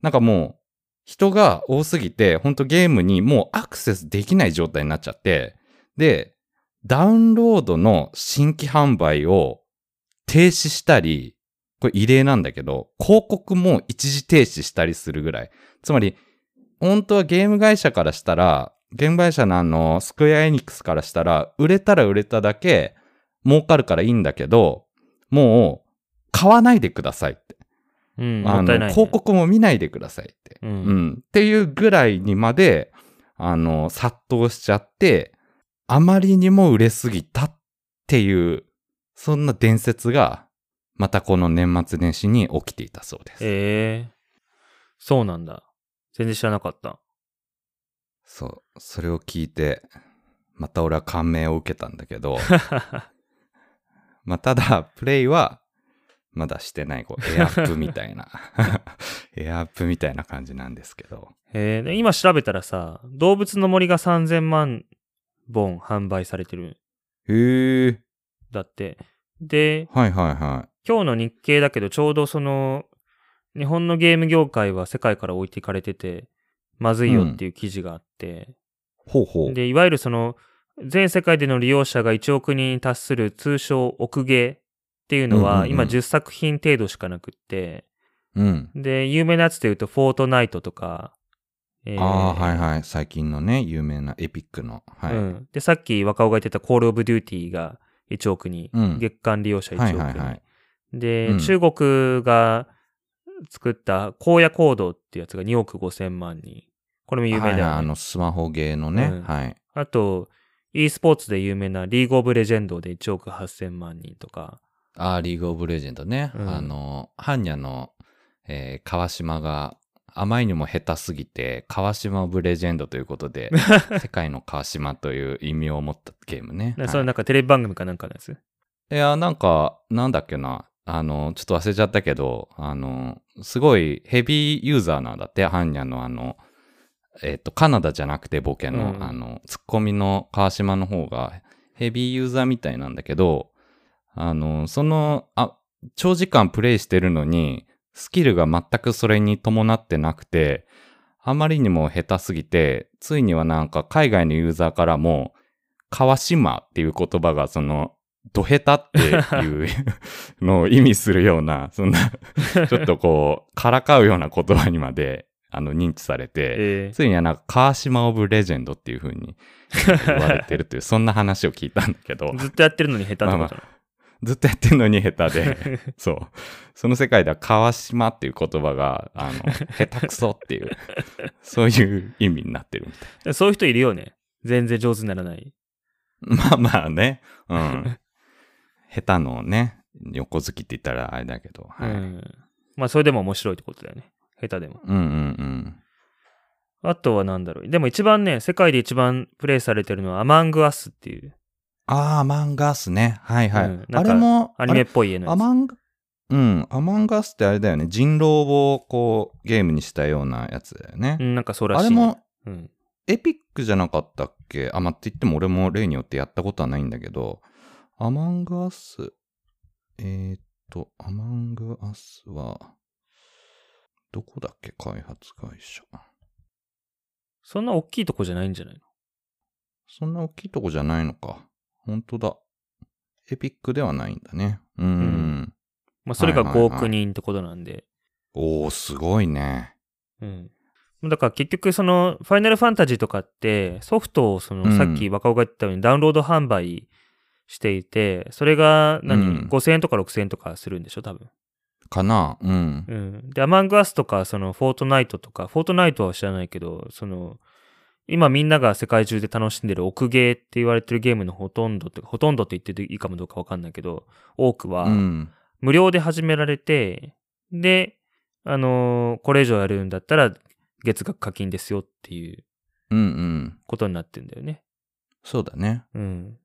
S2: なんかもう人が多すぎて、ほんとゲームにもうアクセスできない状態になっちゃって、で、ダウンロードの新規販売を停止したり、これ異例なんだけど、広告も一時停止したりするぐらい。つまり、本当はゲーム会社からしたら、ゲーム会社のあの、スクエアエニックスからしたら、売れたら売れただけ儲かるからいいんだけど、もう、買わないでくださいって。
S1: うん。
S2: あの、
S1: ね。
S2: 広告も見ないでくださいって。
S1: う。
S2: うんん。っていうぐらいにまで、あの、殺到しちゃって、あまりにも売れすぎたっていう、そんな伝説が、またこの年末年始に起きていたそうです。
S1: ええそうなんだ。全然知らなかった。
S2: そう。それを聞いて、また俺は感銘を受けたんだけど、まあ、ただ、プレイは、まだしてない、こう、エアップみたいな、エアップみたいな感じなんですけど。
S1: えーで今調べたらさ、動物の森が3000万本販売されてる
S2: へえ。
S1: んだって。で、
S2: はいはいはい。
S1: 今日の日経だけどちょうどその、日本のゲーム業界は世界から置いていかれてて、まずいよっていう記事があって、
S2: ほうほう。
S1: で、いわゆるその、全世界での利用者が1億人に達する通称億ゲーっていうのは、
S2: うんうんうん
S1: 今10作品程度しかなくって、
S2: うん。
S1: で、有名なやつで言うと、フォートナイトとか、えー
S2: ああー、はいはい。最近のね、有名なエピックの。はい。
S1: うん。で、さっき若尾が言ってたコールオブデューティーが1億人、
S2: うん
S1: 月間利用者1億人。
S2: はいはいはい
S1: で、
S2: うん
S1: 中国が作った荒野行動ってやつが2億5千万人。これも有名だよね。
S2: はいはいあの、スマホゲーのね。
S1: うん
S2: はい。
S1: あと、e スポーツで有名なリーグオブレジェンドで1億8千万人とか。
S2: あーリーグオブレジェンドね。
S1: うん
S2: あの、ハンニャの、えー川島が、あまりにも下手すぎて、川島オブレジェンドということで、世界の川島という意味を持ったゲームね。
S1: なそれ
S2: はい
S1: なんかテレビ番組かなんかのやつ？
S2: いや、なんか、なんだっけな。あの、ちょっと忘れちゃったけど、あの、すごいヘビーユーザーなんだって、ハンニャのあの、えっ、と、カナダじゃなくてボケの、
S1: うん。
S2: あの、ツッコミの川島の方がヘビーユーザーみたいなんだけど、あの、その、あ、長時間プレイしてるのに、スキルが全くそれに伴ってなくて、あまりにも下手すぎて、ついにはなんか海外のユーザーからも、川島っていう言葉がその、ドヘタっていうのを意味するような、そんな、ちょっとこう、からかうような言葉にまで、あの、認知されて、
S1: え
S2: ついにはなんか、川島オブレジェンドっていう風に 言われてるという、そんな話を聞いたんだけど
S1: ー、ずっとやってるのに下手ってことなの、
S2: ずっとやってるのに下手で、そう。その世界では川島っていう言葉が、あの、下手くそっていう、そういう意味になってるみたい。
S1: そういう人いるよね。全然上手にならない。
S2: まあまあね、うん。下手のね、横好きって言ったらあれだけど、はい。
S1: うん。まあ、それでも面白いってことだよね。下手でも。
S2: うんうんうん。
S1: あとはなんだろう。でも一番ね、世界で一番プレイされてるのはアマングアスっていう
S2: ああ、アマンガスね。はいはい。
S1: うんなんか
S2: あれも、
S1: アニメっ
S2: あ
S1: ぽい絵の
S2: アマンガ、うん、アマンガスってあれだよね。人狼をこう、ゲームにしたようなやつだよね。
S1: うん、なんかそうらしい、ね。
S2: あれも、
S1: うん。
S2: エピックじゃなかったっけ？あ、まって言っても俺も例によってやったことはないんだけど、アマンガス、えー、っと、アマンガスは、どこだっけ？開発会社。
S1: そんな大きいとこじゃないんじゃないの？
S2: そんな大きいとこじゃないのか。本当だ。エピックではないんだね。うーん。
S1: うんまあ、それが5
S2: はいはいはい
S1: 億人ってことなんで。
S2: おー、すごいね。
S1: うん。だから結局その、ファイナルファンタジーとかって、ソフトをその、
S2: うん
S1: さっき若尾が言ったようにダウンロード販売していて、それが何、
S2: うん
S1: 5000円とか6000円とかするんでしょ？多分。
S2: かな？うん。
S1: うん。で、アマングアスとか、その、フォートナイトとか、フォートナイトは知らないけど、その、今みんなが世界中で楽しんでる奥ゲーって言われてるゲームのほとんどって、ほとんどって言っていいかもどうかわかんないけど、多くは
S2: う、ん。
S1: 無料で始められて、で、あのーこれ以上やるんだったら月額課金ですよっていう
S2: うんうん。
S1: ことになってんだよね。
S2: そうだね。
S1: うん。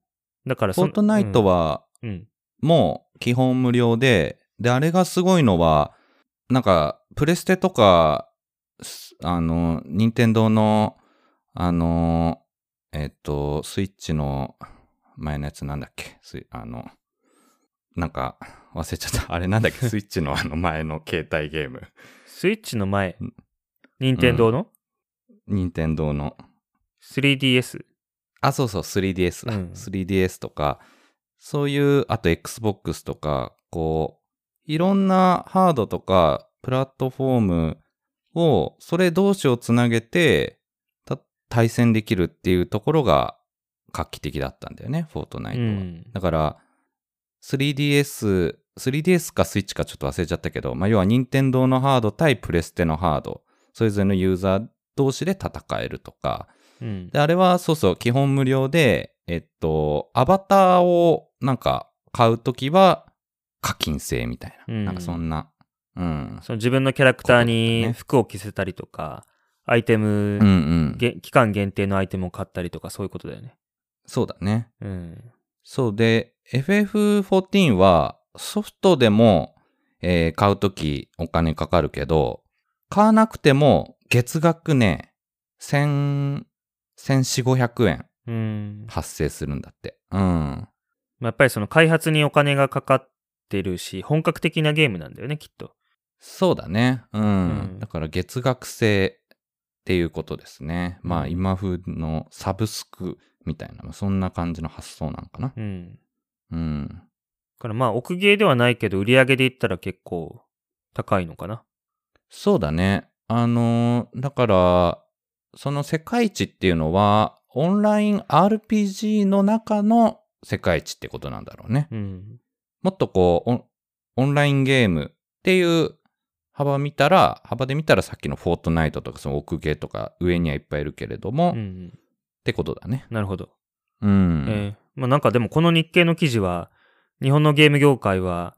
S1: だから
S2: フォートナイト、は、
S1: うん、うん。
S2: もう基本無料で、で、あれがすごいのは、なんか、プレステとか、すあの、任天堂の、あの、えっと、スイッチの前のやつなんだっけ？あの、なんか、忘れちゃった。あれなんだっけ？スイッチのあの前の携帯ゲーム。
S1: スイッチの前？
S2: うん、
S1: 任天堂の？
S2: 任天堂の。
S1: 3DS。
S2: あ、そうそう、3DS だ。
S1: うん
S2: 3DS とか、そういう、あと Xbox とか、こう、いろんなハードとか、プラットフォームを、それ同士をつなげて、た対戦できるっていうところが画期的だったんだよね、フォートナイトは。
S1: うん。
S2: だから、3DS、3DS かスイッチかちょっと忘れちゃったけど、まあ、要は任天堂のハード対プレステのハード、それぞれのユーザー同士で戦えるとか、
S1: うん。
S2: で、あれはそうそう、基本無料で、えっと、アバターをなんか買うときは課金制みたいな。
S1: うん
S2: なんかそんな。うん。
S1: その自分のキャラクターに服を着せたりとか、アイテム、
S2: うんうん。
S1: げ期間限定のアイテムを買ったりとか、そういうことだよね。
S2: そうだね。
S1: うん。
S2: そうで、FF14 はソフトでも、えー買うときお金かかるけど、買わなくても月額ね、千、千四五百円
S1: うん。
S2: 発生するんだって。うん。
S1: まあやっぱりその開発にお金がかかってるし、本格的なゲームなんだよね、きっと。
S2: そうだね。うん。
S1: うん
S2: だから月額制っていうことですね。まあ
S1: うん
S2: 今風のサブスクみたいな、まあそんな感じの発想なのかな。
S1: うん。
S2: うん。
S1: だからまあ、奥ゲーではないけど、売り上げで言ったら結構高いのかな。
S2: そうだね。あのーだから、その世界一っていうのは、オンライン RPG の中の世界一ってことなんだろうね。
S1: うん。
S2: もっとこう、オンラインゲームっていう幅見たら、幅で見たらさっきのフォートナイトとかその奥ゲーとか上にはいっぱいいるけれども、っ
S1: うん。
S2: てことだね。
S1: なるほど。
S2: うん。
S1: えーまあなんかでもこの日経の記事は、日本のゲーム業界は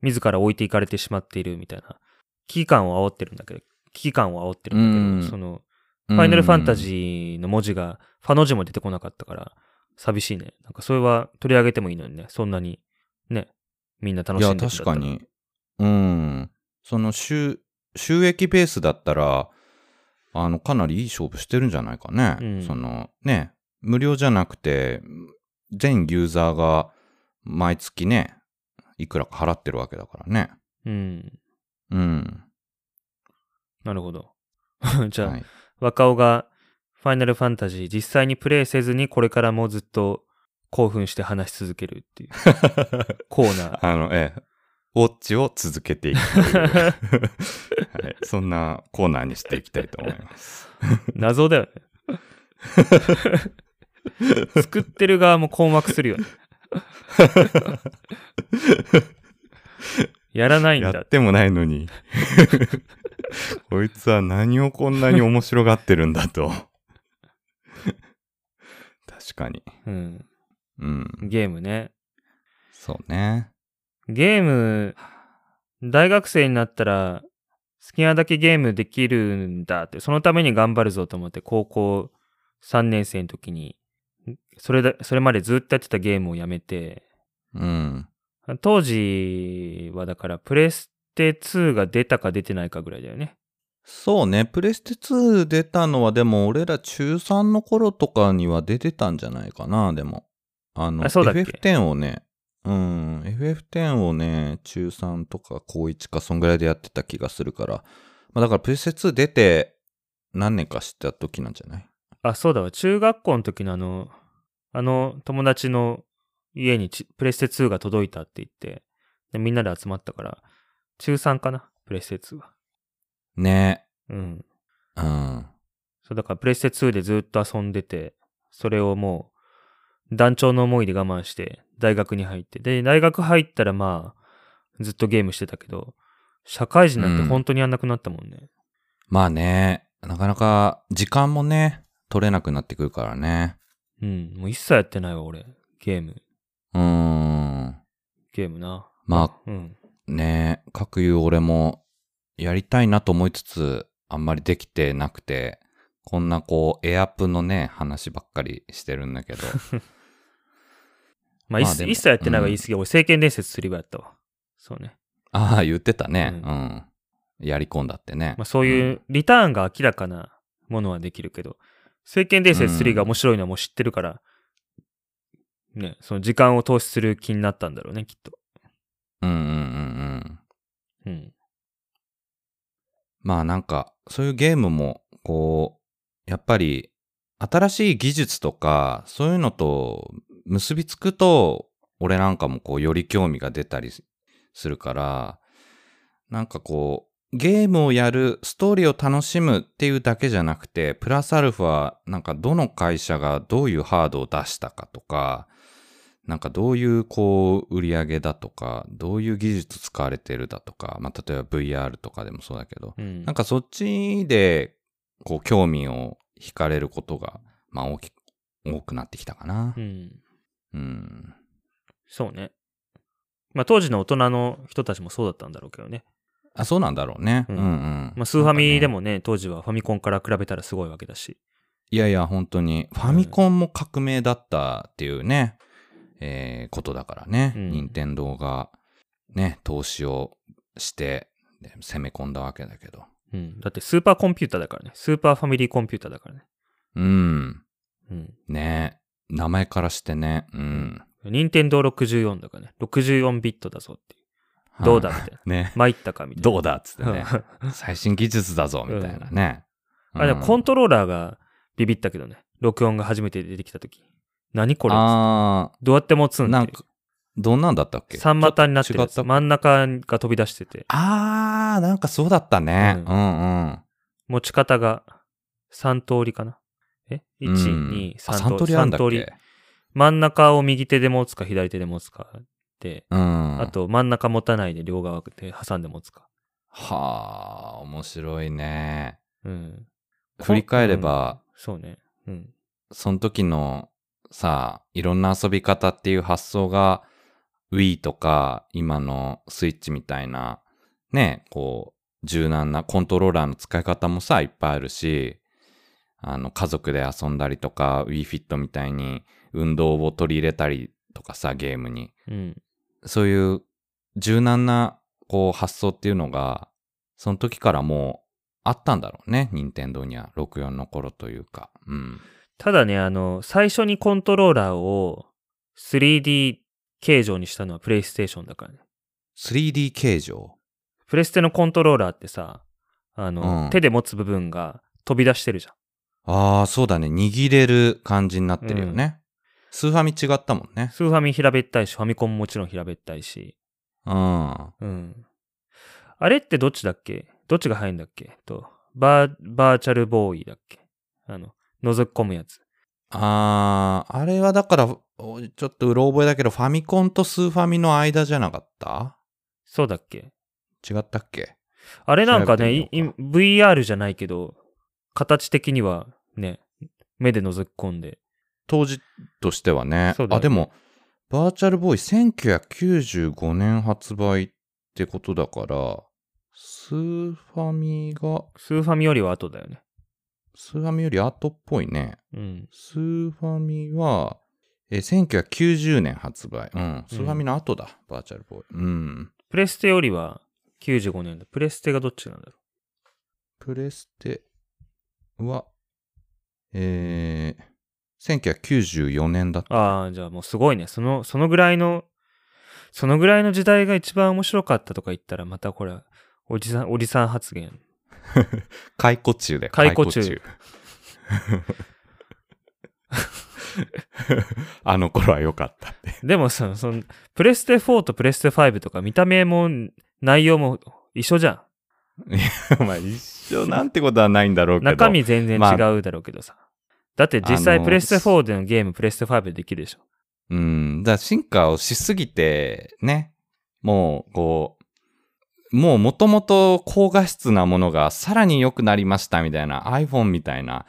S1: 自ら置いていかれてしまっているみたいな、危機感を煽ってるんだけど、危機感を煽ってるんだけど、
S2: うん
S1: その、
S2: フ
S1: ファイナルファンタジーの文字が、ファの字も出てこなかったから、寂しいね。なんかそれは取り上げてもいいのにね、そんなに、ね、みんな楽
S2: いや、
S1: しんでるんだった
S2: 確からに。うん。その収、収益ベースだったら、あの、かなりいい勝負してるんじゃないかね。
S1: うん
S2: その、ね、無料じゃなくて、全ユーザーが毎月ね、いくらか払ってるわけだからね。
S1: うん。
S2: うん。
S1: なるほど。じゃあ、
S2: はい、
S1: 若尾がファイナルファンタジー実際にプレイせずにこれからもずっと興奮して話し続けるっていう コーナー。
S2: あの、ええ、ウォッチを続けていくという、はい。そんなコーナーにしていきたいと思います。
S1: 謎だよね。作ってる側も困惑するよね。やらないんだ
S2: やっ。てもないのに。こいつは何をこんなに面白がってるんだと。確かに。
S1: うん。
S2: うん。
S1: ゲームね。
S2: そうね。
S1: ゲーム、大学生になったら好きなだけゲームできるんだって、そのために頑張るぞと思って高校3年生の時に、それだ、それまでずっとやってたゲームをやめて、
S2: うん。
S1: 当時はだからプレステ2が出たか出てないかぐらいだよね。
S2: そうね。プレステ2出たのは、でも俺ら中3の頃とかには出てたんじゃないかな、でも。あの、
S1: あそうだっけ
S2: ？FF10 をね、うん、FF10 をね、中3とか高1か、そんぐらいでやってた気がするから。まあ、だからプレステ2出て何年かした時なんじゃない？
S1: あ、そうだわ。中学校の時のあの、あの友達の家にちプレステ2が届いたって言って、でみんなで集まったから、中3かな？プレステ2は。
S2: ね
S1: うん。
S2: うん。
S1: そう、だからプレステ2でずっと遊んでて、それをもう、団長の思いで我慢して、大学に入って。で、大学入ったらまあ、ずっとゲームしてたけど、社会人なんて本当にやんなくなったもんね。
S2: まあね、なかなか時間もね、取れなくなってくるからね。
S1: うん。もう一切やってないわ、俺。ゲーム。
S2: うーん。
S1: ゲームな。
S2: ま
S1: うん。
S2: あね、かくいう俺もやりたいなと思いつつ、あんまりできてなくて、こんなこう、エアプのね、話ばっかりしてるんだけど。
S1: まあ、一切やってないが言い過ぎ、俺、聖剣伝説釣り場やったわ。そうね。
S2: ああ、言ってたね。
S1: う
S2: うんん。やり込んだってね。
S1: まあ、そういうリターンが明らかなものはできるけど、聖剣伝説3が面白いのはもう知ってるから、ね、その時間を投資する気になったんだろうね、きっと。
S2: うんうんうんうん。
S1: うん。
S2: まあなんか、そういうゲームも、こう、やっぱり、新しい技術とか、そういうのと結びつくと、俺なんかもこう、より興味が出たりするから、なんかこう、ゲームをやる、ストーリーを楽しむっていうだけじゃなくて、プラスアルファ、なんかどの会社がどういうハードを出したかとか、なんかどういうこう売り上げだとか、どういう技術使われてるだとか、まあ例えば VR とかでもそうだけど、
S1: うん。
S2: なんかそっちでこう興味を惹かれることが、まあ大き多くなってきたかな
S1: う。ん。
S2: うん。
S1: そうね。まあ、当時の大人の人たちもそうだったんだろうけどね。
S2: あ、そうなんだろうね。
S1: う
S2: うんんうん。
S1: まあ、スーファミで
S2: なんかね。
S1: もね、当時はファミコンから比べたらすごいわけだし。
S2: いやいや、本当に。ファミコンも革命だったっていうね、えーことだからね。
S1: うん
S2: 任天堂がね、投資をして、で攻め込んだわけだけど。
S1: うん。だってスーパーコンピューターだからね。スーパーファミリーコンピューターだからね。
S2: うん。
S1: うん。
S2: ね名前からしてね。うん。
S1: 任天堂64だからね。64ビットだぞっていう。どうだみたいな。
S2: ね。
S1: 参ったかみたいな。
S2: どうだっつってね。最新技術だぞみたいなね。
S1: あ、でもコントローラーがビビったけどね。録音が初めて出てきたとき。何これ？
S2: あ
S1: どうやって持つ
S2: ー、
S1: ん？
S2: なんか、どんなんだったっけ？
S1: 三股になってる
S2: った
S1: 真ん中が飛び出してて。
S2: あー、なんかそうだったね。
S1: う
S2: うんんうん。
S1: 持ち方が3通りかな。え ?1、
S2: うん
S1: 2、
S2: あ、
S1: 3
S2: 3
S1: 通り。
S2: 通りあんだっ
S1: 三通り
S2: け
S1: 真ん中を右手で持つか左手で持つかで、
S2: うん。
S1: あ、と真ん中持たないで両側で挟んで持つか。
S2: はあ、面白いね。
S1: うん。
S2: 振り返れば、
S1: そうね。うん。
S2: その時のさ、いろんな遊び方っていう発想が Wii とか今のスイッチみたいなね、こう柔軟なコントローラーの使い方もさ、いっぱいあるし、あの家族で遊んだりとか Wii Fit みたいに運動を取り入れたりとかさ、ゲームに。
S1: うん。
S2: そういう柔軟なこう発想っていうのが、その時からもうあったんだろうね、任天堂には64の頃というか。うん。
S1: ただね、あの、最初にコントローラーを 3D 形状にしたのはプレイステーションだからね。
S2: 3D 形状？
S1: プレステのコントローラーってさ、あの、
S2: うん
S1: 手で持つ部分が飛び出してるじゃん。
S2: ああ、そうだね。握れる感じになってるよね。スーファミ違ったもんね。
S1: スーファミ平べったいし、ファミコンももちろん平べったいし。
S2: うん。
S1: うん。あれってどっちだっけ？どっちが入るんだっけ？と、バー、バーチャルボーイだっけ？あの、覗き込むやつ。
S2: ああ、あれはだから、おちょっとうろ覚えだけど、ファミコンとスーファミの間じゃなかった？
S1: そうだっけ？
S2: 違ったっけ？
S1: あれなんかね、い
S2: 調べてみよ
S1: い VR じゃないけど、形的にはね、目で覗き込んで。
S2: 当時としてはね。
S1: ね
S2: あ、でも、バーチャルボーイ1995年発売ってことだから、スーファミが、
S1: スーファミよりは後だよね。
S2: スーファミより後っぽいね。
S1: うん。
S2: スーファミは、えー1990年発売。うん。スーファミの後だ、バーチャルボーイ。うん。
S1: プレステよりは95年だ。プレステがどっちなんだろ
S2: プレステは、えー、1994年だっ
S1: う。
S2: た。
S1: ああ、じゃあもうすごいね。その、そのぐらいの、そのぐらいの時代が一番面白かったとか言ったら、またこれは、おじさん、おじさん発言。
S2: 解雇中で。
S1: 解雇中
S2: 解雇 あの頃は良かったって。
S1: でもさ、その、プレステ4とプレステ5とか見た目も内容も一緒じゃ
S2: まあ一緒なんてことはないんだろう
S1: ん。
S2: けど。
S1: 中身全然違うだろうけどさ。だって実
S2: あの
S1: 際プレステ4でのゲームプレステ5でできるでしょ。
S2: うん。だ進化をしすぎて、ね。もう、こう、もう元々高画質なものがさらに良くなりましたみたいな iPhone みたいな。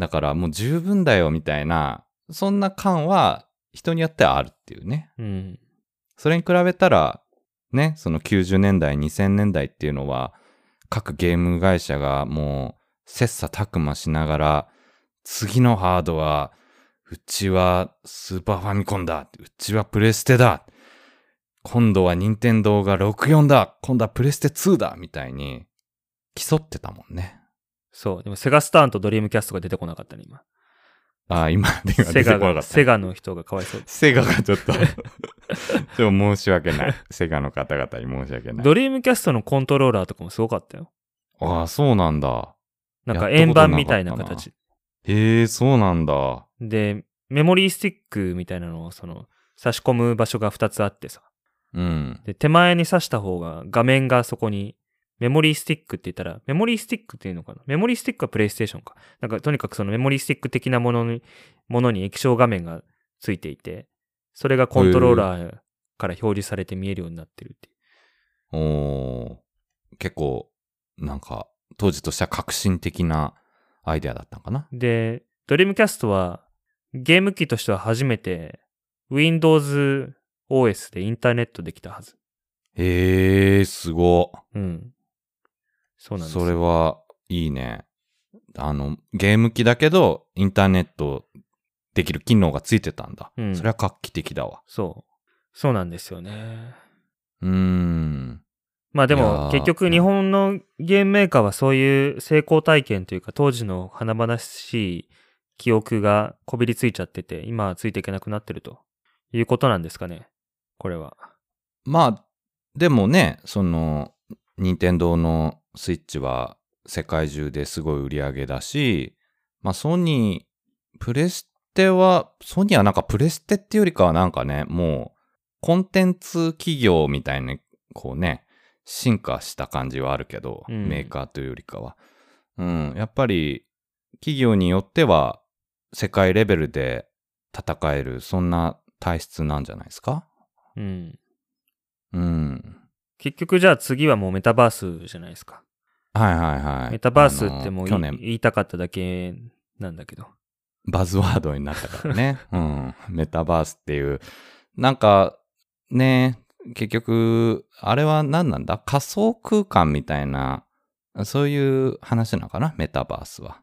S2: だからもう十分だよみたいな、そんな感は人によってはあるっていうね。
S1: うん。
S2: それに比べたら、ね、その90年代、2000年代っていうのは、各ゲーム会社がもう切磋琢磨しながら、次のハードは、うちはスーパーファミコンだ。うちはプレステだ。今度は任天堂が64だ。今度はプレステ2だ。みたいに競ってたもんね。
S1: そう。でもセガスターンとドリームキャストが出てこなかったね、今。
S2: ああ、今、今
S1: セガが、
S2: 出てこなかった。
S1: セガの人がかわいそう。
S2: セガがちょっと、ちょっと申し訳ない。セガの方々に申し訳ない。
S1: ドリームキャストのコントローラーとかもすごかったよ。
S2: ああ、そうなんだ。
S1: なんか円盤みたいな形。
S2: へえ、そうなんだ。
S1: で、メモリースティックみたいなのを、その、差し込む場所が2つあってさ。
S2: うん。
S1: で、手前に挿した方が画面がそこに、メモリースティックって言ったら、メモリースティックっていうのかな？メモリースティックはプレイステーションか。なんかとにかくそのメモリースティック的なものに、ものに液晶画面がついていて、それがコントローラーから表示されて見えるようになってるっていう。
S2: おー結構、なんか、当時としては革新的なアイデアだったのかな？
S1: で、ドリームキャストはゲーム機としては初めて Windows OS でインターネットできたはず。
S2: へえ、すご。
S1: うん。そうなんですよ
S2: それはいいね。あの、ゲーム機だけど、インターネットできる機能がついてたんだ。
S1: うん
S2: それは画期的だわ。
S1: そう。そうなんですよね。
S2: うーん。
S1: まあでも結局日本のゲームメーカーはそういう成功体験というか当時の華々しい記憶がこびりついちゃってて今はついていけなくなってるということなんですかね。これは。
S2: まあ、でもね、その、任天堂のスイッチは世界中ですごい売り上げだし、まあソニー、プレステは、ソニーはなんかプレステっていうよりかはなんかね、もう、コンテンツ企業みたいに、こうね、進化した感じはあるけど、
S1: うん
S2: メーカーというよりかは。うん、やっぱり、企業によっては、世界レベルで戦える、そんな体質なんじゃないですか？
S1: うん。
S2: うん。
S1: 結局じゃあ次はもうメタバースじゃないですか。
S2: はいはいはい。
S1: メタバースってもう言いたかっただけなんだけど。
S2: バズワードになったからね。うん。メタバースっていう。なんか、ね、結局、あれは何なんだ？仮想空間みたいな、そういう話なのかな？メタバースは。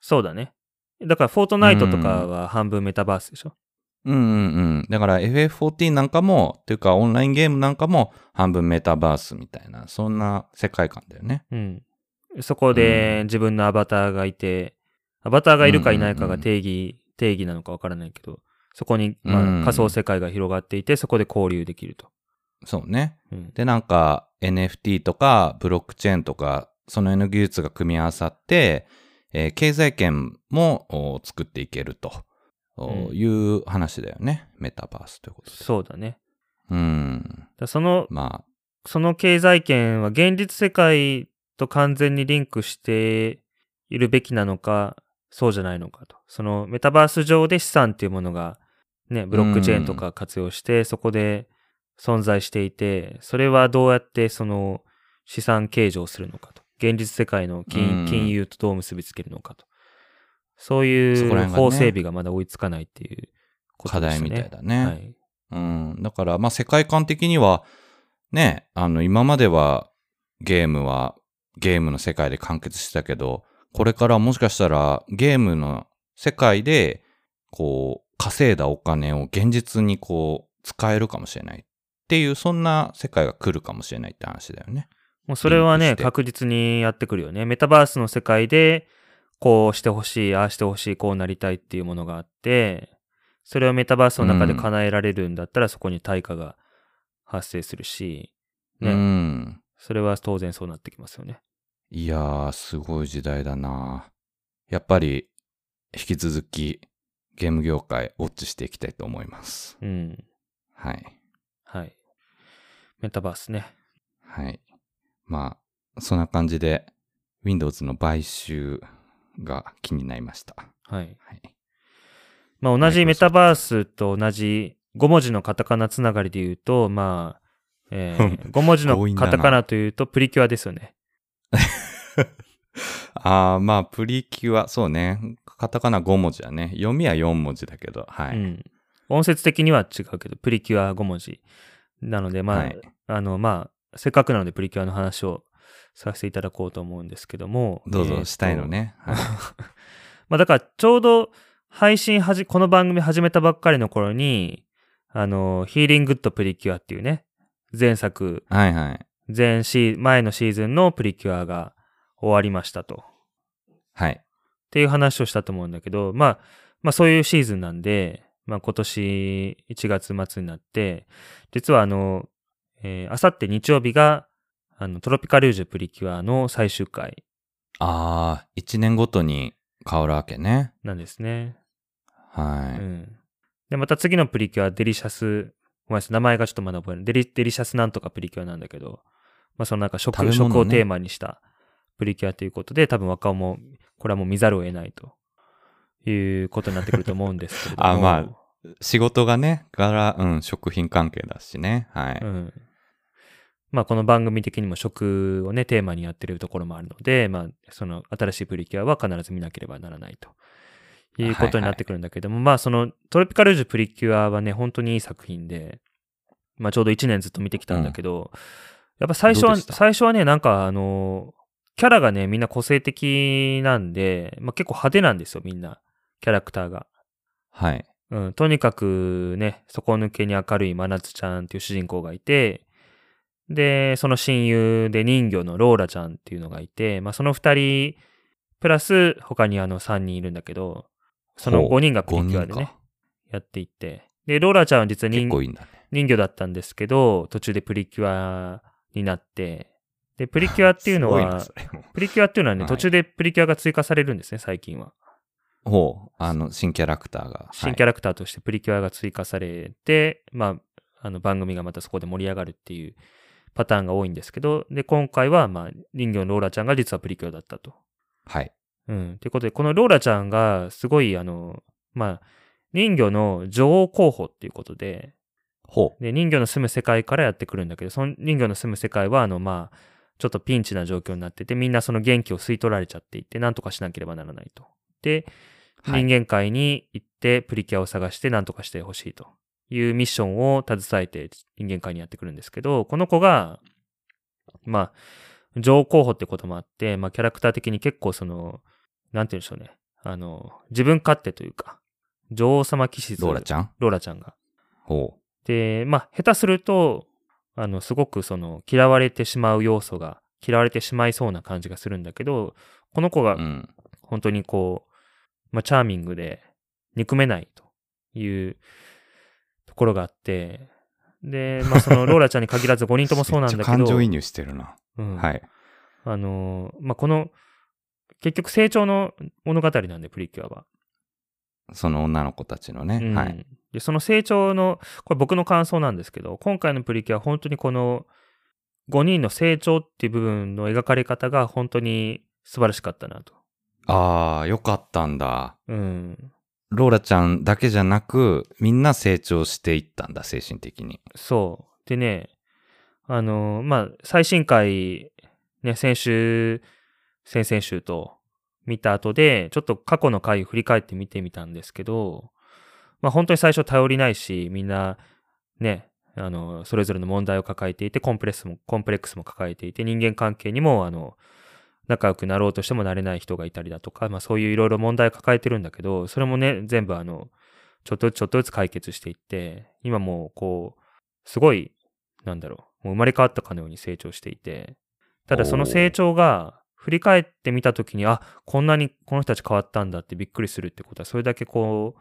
S1: そうだね。だからフォートナイトとかは半分メタバースでしょ？
S2: うんうんうん。だから FF14 なんかも、っていうかオンラインゲームなんかも半分メタバースみたいな、そんな世界観だよね。
S1: うん。そこで自分のアバターがいて、アバターがいるかいないかが定義、定義なのかわからないけど、そこに、まあ、仮想世界が広がっていて、そこで交流できると。
S2: そうね。
S1: うん。
S2: で、なんか NFT とかブロックチェーンとか、その N 技術が組み合わさって、えー経済圏もお作っていけるという話だよね。メタバースということで。
S1: そうだね。
S2: うん。
S1: だその、
S2: ま
S1: その経済圏は現実世界と完全にリンクしているべきなのか、そうじゃないのかと。そのメタバース上で資産っていうものが、ね、ブロックチェーンとか活用して、そこで存在していて、それはどうやってその資産計上するのかと。現実世界の
S2: うん
S1: 金金融とどう結びつけるのかと。そういう法整備がまだ追いつかないっていうことですね。
S2: 課題みたいだね
S1: はい。
S2: あ、うん。だから、まあ世界観的には、ね、あの、今まではゲームはゲームの世界で完結してたけど、これからもしかしたらゲームの世界で、こう、稼いだお金を現実にこう、使えるかもしれないっていう、そんな世界が来るかもしれないって話だよね。
S1: もうそれはね、確実にやってくるよね。メタバースの世界で、こうしてほしい、ああしてほしい、こうなりたいっていうものがあって、それをメタバースの中で叶えられるんだったら、そこに対価が発生するし、ね
S2: うん。
S1: それは当然そうなってきますよね。
S2: いやー、すごい時代だなやっぱり、引き続き、ゲーム業界、ウォッチしていきたいと思います。
S1: うん。
S2: はい。
S1: はい。メタバースね。
S2: はい。まあ、そんな感じで、Windows の買収が気になりました。
S1: はい。
S2: はい。
S1: まあ同じメタバースと同じ5文字のカタカナつながりで言うと、まあ、えー、5文字のカタカナというとプリキュアですよね。
S2: あー、まあ、プリキュア、そうね。カタカナ5文字だね。読みは4文字だけど、はい。
S1: うん。音節的には違うけど、プリキュア5文字。なので、まあ、
S2: はい
S1: あの、まあ、せっかくなのでプリキュアの話をさせていただこうと思うんですけども。
S2: どうぞ、したいの。ね。はい
S1: まあだからちょうど配信はじ、この番組始めたばっかりの頃に、あの、ヒーリングッドプリキュアっていうね、前作、
S2: はいはい。
S1: 前シー、前のシーズンのプリキュアが終わりましたと。
S2: はい。
S1: っていう話をしたと思うんだけど、まあ、まあそういうシーズンなんで、まあ今年1月末になって、実はあの、えー、あさって日曜日が、あの、トロピカルージュプリキュアの最終回
S2: ああ、一年ごとに変わるわけね。
S1: なんですね。
S2: はい。
S1: うん。で、また次のプリキュア、デリシャス、ごめんなさい、名前がちょっとまだ覚えない。デリ、デリシャスなんとかプリキュアなんだけど、まあそのなんか食、
S2: ね
S1: 食をテーマにしたプリキュアということで、多分若尾も、これはもう見ざるを得ないということになってくると思うんですけれども。
S2: あま仕事がね、柄、うん、食品関係だしね。はい。
S1: うん。まあこの番組的にも食をね、テーマにやってるところもあるので、まあその新しいプリキュアは必ず見なければならないと。いうことになってくるんだけども、まあそのトロピカルジュプリキュアはね、本当にいい作品で、まあちょうど1年ずっと見てきたんだけど、やっぱ最初は、最初はね、なんかあの、キャラがね、みんな個性的なんで、まあ結構派手なんですよ、みんな。キャラクターが。
S2: はい。
S1: うん、とにかくね、底抜けに明るい真夏ちゃんっていう主人公がいて、で、その親友で人魚のローラちゃんっていうのがいて、まあその二人、プラス他にあの三人いるんだけど、その五人がプリキュアでね
S2: か、
S1: やっていって。で、ローラちゃんは実は人
S2: いいね。
S1: 人魚だったんですけど、途中でプリキュアになって、で、プリキュアっていうのは プリキュアっていうのはね、
S2: はい
S1: 途中でプリキュアが追加されるんですね、最近は。
S2: ほう、あの、新キャラクターが。
S1: 新キャラクターとしてプリキュアが追加されて、まあ、あの番組がまたそこで盛り上がるっていうパターンが多いんですけど、で、今回は、まあ、人魚のローラちゃんが実はプリキュアだったと。
S2: はい。はい。
S1: うん。ということで、このローラちゃんが、すごい、あの、まあ、人魚の女王候補っていうことで、
S2: ほう。
S1: で、人魚の住む世界からやってくるんだけど、その人魚の住む世界は、あの、まあ、ちょっとピンチな状況になってて、みんなその元気を吸い取られちゃっていて、なんとかしなければならないと。で、
S2: はい
S1: 人間界に行ってプリキュアを探して何とかしてほしいというミッションを携えて人間界にやってくるんですけど、この子が、まあ、女王候補ってこともあって、まあキャラクター的に結構その、なんて言うんでしょうね。あの、自分勝手というか、女王様気質。
S2: ローラちゃん？
S1: ローラちゃんが。
S2: ほ
S1: で、まあ、下手すると、あの、すごくその、嫌われてしまう要素が、嫌われてしまいそうな感じがするんだけど、この子
S2: う。
S1: が
S2: うん。
S1: 本当にこう、まあ、チャーミングで、憎めないというところがあって、で、まあ、その、ローラちゃんに限らず5人ともそうなんだけ
S2: めっちゃ感情
S1: ど、
S2: 移入してるな。
S1: うん
S2: はい。
S1: あの、まあ、この、結局成長の物語なんで、プリキュアは。
S2: その女の子たちのね。
S1: うん
S2: はい。
S1: で、その成長の、これ僕の感想なんですけど、今回のプリキュアは本当にこの5人の成長っていう部分の描かれ方が本当に素晴らしかったなと。
S2: ああ、よかったんだ。
S1: うん。
S2: ローラちゃんだけじゃなく、みんな成長していったんだ、精神的に。
S1: そう。でね、あの、まあ、最新回、ね、先週、先々週と見た後で、ちょっと過去の回振り返って見てみたんですけど、まあ、本当に最初頼りないし、みんな、ね、あの、それぞれの問題を抱えていて、コンプレックスも、コンプレックスも抱えていて、人間関係にも、あの、仲良くなろうとしてもなれない人がいたりだとか、まあそういういろいろ問題を抱えてるんだけど、それもね、全部あの、ちょっとずつちょっとずつ解決していって、今もうこう、すごい、なんだろう、もう生まれ変わったかのように成長していて、ただその成長が、振り返ってみたときに、あ、こんなにこの人たち変わったんだってびっくりするってことは、それだけこう、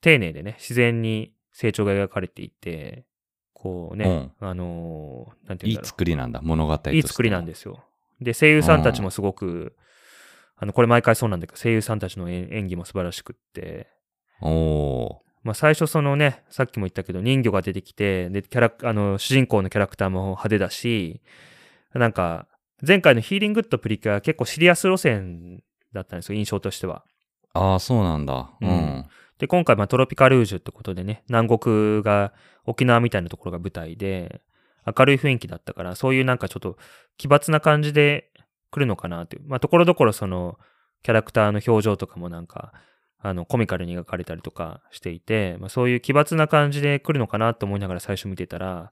S1: 丁寧でね、自然に成長が描かれていて、こうね、あのーなんてい
S2: いい
S1: うんだろう。
S2: 作りなんだ、物語として。
S1: いい作りなんですすよ。で、声優さんたちもすごく、あの、これ毎回そうなんだけど、声優さんたちの演演技も素晴らしくって、
S2: おー。
S1: まあ最初そのね、さっきも言ったけど人魚が出てきて、で、キャラ、あの、主人公のキャラクターも派手だし、なんか、前回のヒーリングッドプリキュアは結構シリアス路線だったんですよ、印象としては。
S2: ああ、そうなんだ。う
S1: うん
S2: ん。
S1: で、今回、まあ、トロピカルージュってことでね、南国が沖縄みたいなところが舞台で、明るい雰囲気だったから、そういうなんかちょっと奇抜な感じで来るのかなっていう。まあ、ところどころその、キャラクターの表情とかもなんか、あの、コミカルに描かれたりとかしていて、まあ、そういう奇抜な感じで来るのかなと思いながら最初見てたら、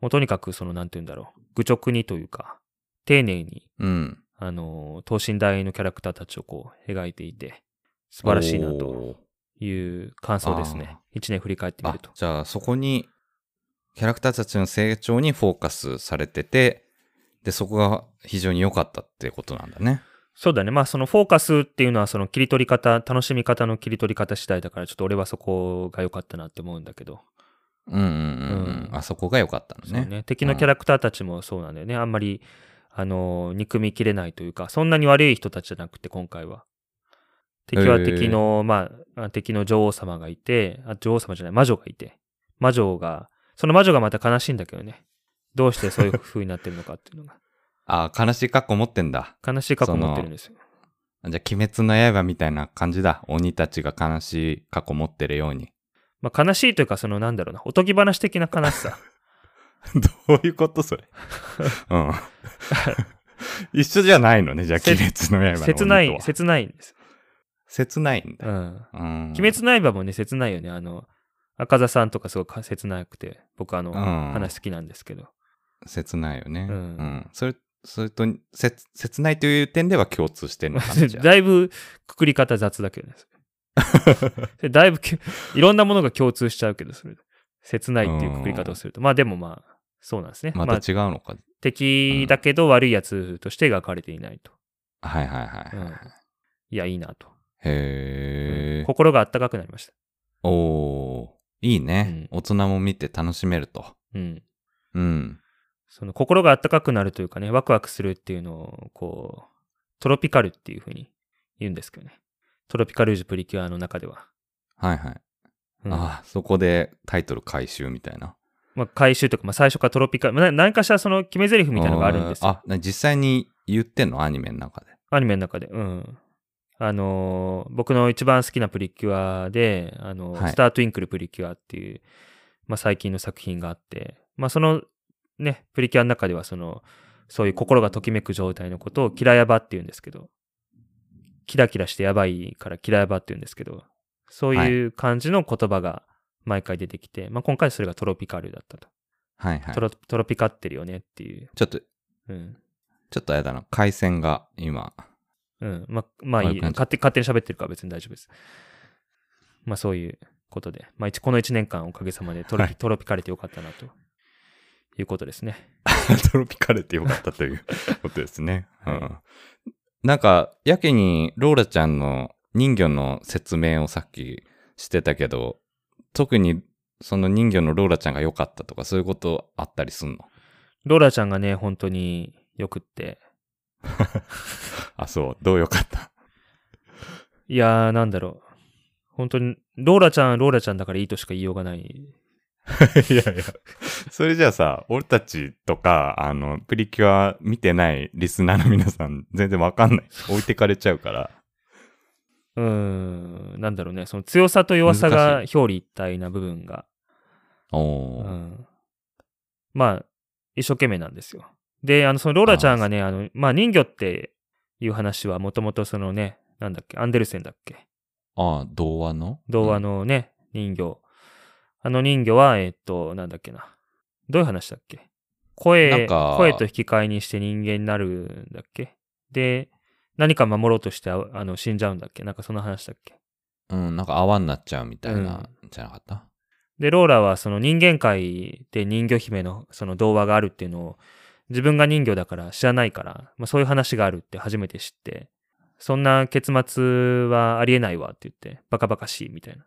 S1: もうとにかくその、なんて言うんだろう、愚直にというか、丁寧に、
S2: うん。
S1: あの、等身大のキャラクターたちをこう、描いていて、素晴らしいなという感想ですね。一年振り返ってみ
S2: あ
S1: ると。
S2: じゃあそこにキャラクターたちの成長にフォーカスされててでそこが非常に良かったってことなんだね
S1: そうだね。まあ、そのフォーカスっていうのは、その切り取り方、楽しみ方の切り取り方次第だから、ちょっと俺はそこが良かったなって思うんだけど。
S2: うんうんうん、うん
S1: うん
S2: あそこが良かったのね
S1: ね。敵のキャラクターたちもそうなんだよね。あんまり、あの、憎みきれないというか、そんなに悪い人たちじゃなくて、今回は。敵は敵の、まああ、敵の女王様がいて、あ、女王様じゃない、魔女がいて、魔女が、その魔女がまた悲しいんだけどね。どうしてそういう風になってるのかっていうのが。
S2: あ悲しい過去持ってんだ
S1: 悲しい過去を持ってるんですよ。
S2: じゃあ鬼滅の刃みたいな感じだ鬼たちが悲しい過去持ってるように
S1: まあ、悲しいというか、その、なんだろうな、おとぎ話的な悲しさ。
S2: どういうことそれ？うん 一緒じゃないのねじゃあ
S1: せ
S2: 鬼滅の刃
S1: 切ない、切ないんです。
S2: 切ないんだ、
S1: うん。
S2: うん、
S1: 鬼滅の刃もね、切ないよね。あの、赤座さんとかすごく切なくて、僕あの、
S2: うん
S1: 話好きなんですけど。
S2: 切ないよね。
S1: う
S2: うんん。それ、それと、切、切ないという点では共通してんのかな
S1: だいぶくくり方雑だけどね。だいぶきいろんなものが共通しちゃうけど、それ。切ないっていうくくり方をすると。まあでもまあ、そうなんですね。
S2: また違うのか。
S1: 敵だけど悪いやつとして描かれていないと。
S2: はいはいはいはい。
S1: うんいや、いいなと。
S2: へえ。
S1: 心があったかくなりました。
S2: おーいいね、大人も見て楽しめると。
S1: うん。
S2: うん。
S1: その心があったかくなるというかね、ワクワクするっていうのを、こう、トロピカルっていうふうに言うんですけどね。トロピカルージュプリキュアの中では。
S2: はいはい。
S1: うん
S2: ああ、そこでタイトル回収みたいな。
S1: まあ、回収とか、まあ、最初からトロピカル、まあな何かしらその決め台詞みたいなのがあるんですよ。
S2: あ実際に言ってんの？アニメの中で。
S1: アニメの中で。うん。あのー僕の一番好きなプリキュアで、あのー
S2: はい
S1: スタートゥインクルプリキュアっていう、まあ、最近の作品があって、まあ、その、ね、プリキュアの中では、その、そういう心がときめく状態のことをキラヤバって言うんですけど、キラキラしてやばいからキラヤバって言うんですけど、そういう感じの言葉が毎回出てきて、まあ、今回それがトロピカルだったと。
S2: はいはい
S1: ト。ロトロピカってるよねっていう。
S2: ちょっと、
S1: うん。
S2: ちょっとあれだな。回線が今。
S1: うん。ま、まあいい。勝手勝手に喋ってるから別に大丈夫です。まあそういうことで。まあ一この1年間おかげさまでトロピ,、
S2: はい
S1: トロピカれてよかったなということですね。
S2: トロピカルってよかったということですね。
S1: はい
S2: うん、なんか、やけにローラちゃんの人魚の説明をさっきしてたけど、特にその人魚のローラちゃんが良かったとかそういうことあったりすんの？
S1: ローラちゃんがね、本当によくって。
S2: あ、そう。どう良かった？
S1: いやー、なんだろう。本当に、ローラちゃん、ローラちゃんだからいいとしか言いようがない。
S2: いやいや、それじゃあさ、俺たちとか、あの、プリキュア見てないリスナーの皆さん、全然わかんない。置いてかれちゃうから。
S1: うーん、なんだろうね。その強さと弱さが表裏一体な部分が。
S2: おー。
S1: うん。まあ、一生懸命なんですよ。で、あの、そのローラちゃんがね、あの、まあ人魚っていう話はもともとそのね、なんだっけ、アンデルセンだっけ？
S2: ああ、童話の？
S1: 童話のね、人魚。あの人魚は、えっと、なんだっけな。どういう話だっけ？
S2: な
S1: 声声と引き換えにして人間になるんだっけ？で、何か守ろうとしてああの死んじゃうんだっけ？なんかその話だっけ？
S2: うん、なんか泡になっちゃうみたいな、
S1: うん。
S2: じゃなかった？
S1: で、ローラはその人間界で人魚姫のその童話があるっていうのを自分が人魚だから知らないから、まあ、そういう話があるって初めて知って、そんな結末はありえないわって言って、バカバカしいみたいな